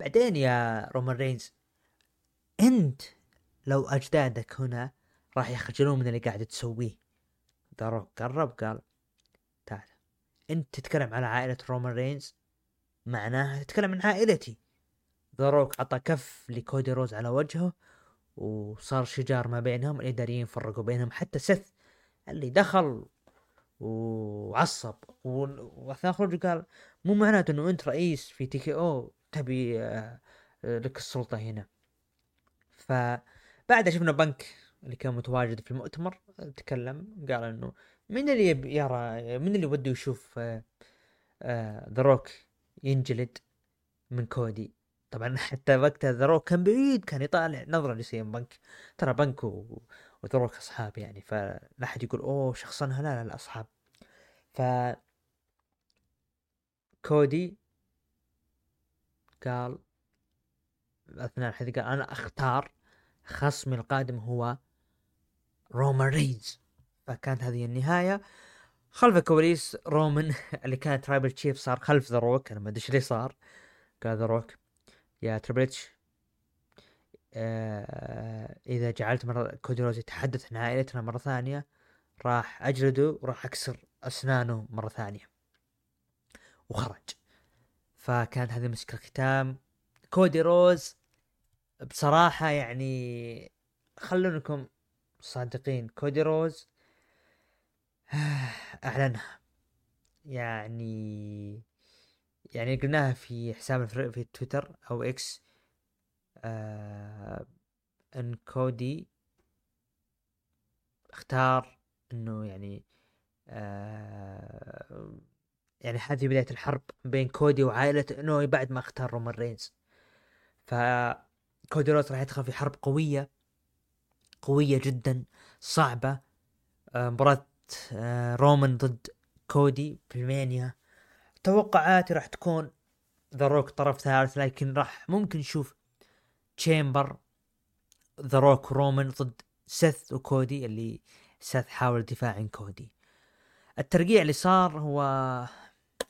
Speaker 1: بعدين يا رومان رينز أنت لو أجدادك هنا راح يخجلون من اللي قاعد تسويه. ذا روك قرب قال تعال أنت تتكلم على عائلة رومان رينز معناها تتكلم عن عائلتي. ذا روك عطى كف لكودي روز على وجهه وصار شجار ما بينهم الاداريين فرقوا بينهم. حتى سيث اللي دخل وعصب وأثناء خروجه قال مو معناته إنه أنت رئيس في TKO. تبي آه، لك السلطة هنا. فبعد شفنا بنك اللي كان متواجد في المؤتمر تكلم قال إنه من اللي يرى من اللي وده يشوف ذا آه، روك آه، ينجلد من كودي. طبعا <laughs> حتى وقتها ذا روك كان بعيد كان يطالع نظرة ل سي ام بنك. ترى بنك وذا روك أصحاب يعني فلا أحد يقول أوه شخصنها لا لا لا أصحاب. ف كودي قال أثناء الحديث قال أنا أختار خصمي القادم هو رومان رينز. فكانت هذه النهاية. خلف الكواليس رومان <laughs> اللي كان tribal chief صار خلف ذا روك. أنا ما أدري إيش صار. قال ذا روك. يا تريبل اتش آه إذا جعلت مرة كودي روز يتحدث عن عائلتنا مرة ثانية راح أجلده وراح أكسر أسنانه مرة ثانية. وخرج. فكانت هذه مسك الختام. كودي روز بصراحة يعني خلونكم صادقين. كودي روز <sighs> أعلنها. يعني يعني قلناها في حساب في تويتر أو إكس. آه إن كودي اختار إنه يعني آه يعني هذه بداية الحرب بين كودي وعائلته انه بعد ما اختار رومان رينز. ف كودي روز راح يدخل في حرب قوية قوية جدا صعبة. آه، مباراة آه، رومان ضد كودي في المانيا. توقعاتي راح تكون ذا روك طرف ثالث لكن راح ممكن نشوف chamber ذا روك رومان ضد سيث وكودي اللي سيث حاول الدفاع عن كودي. الترقيع اللي صار هو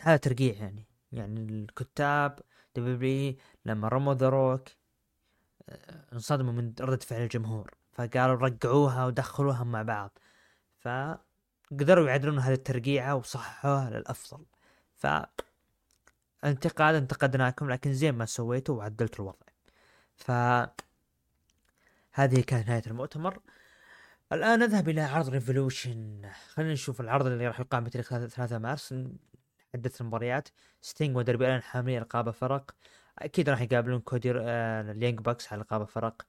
Speaker 1: هذا ترقيع يعني. يعني الكتاب W لما رموا ذا روك آه، انصدموا من ردة فعل الجمهور فقالوا رقعوها ودخلوها مع بعض. فقدروا يعدلون هذه الترقيعة وصححوها للأفضل. ف انتقاد انتقدناكم لكن زين ما سويتوا وعدلتوا الوضع. ف هذه كانت نهاية المؤتمر. الآن نذهب إلى عرض Revolution خلينا نشوف العرض اللي راح يقام بتاريخ 3 مارس. عدة المباريات ستينج ودربي الان حاملين القاب فرق أكيد راح يقابلون كودي آه ال Young Bucks على القاب فرق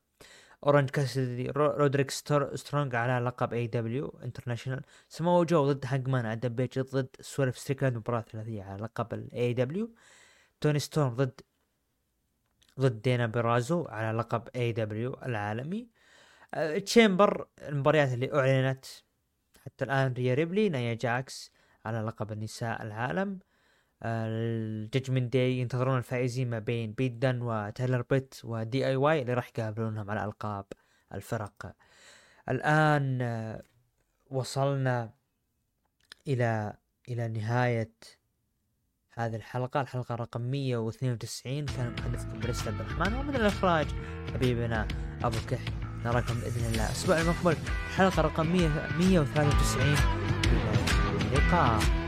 Speaker 1: اورنج كاسيدي رودريك سترونج على لقب AEW International سمو جو ضد هانجمان آدم بيج ضد سويرف ستريكلاند مباراة ثلاثية على لقب ال AEW توني ستورم ضد ضد ديونا بيرازو على لقب AEW العالمي. chamber المباريات اللي أعلنت حتى الآن ريا ريبلي نايا جاكس. على لقب النساء العالم. ال Judgment Day ينتظرون الفائزين ما بين بيت دن وتايلر بيت و DIY اللي راح يقابلونهم على ألقاب الفرق. الآن آه، وصلنا إلى إلى نهاية هذه الحلقة. الحلقة رقم 192 كان محدثكم بريست عبد الرحمن. ومن الإخراج حبيبنا أبو كح نراكم بإذن الله الأسبوع المقبل. حلقة رقم 100 193 إلى اللقاء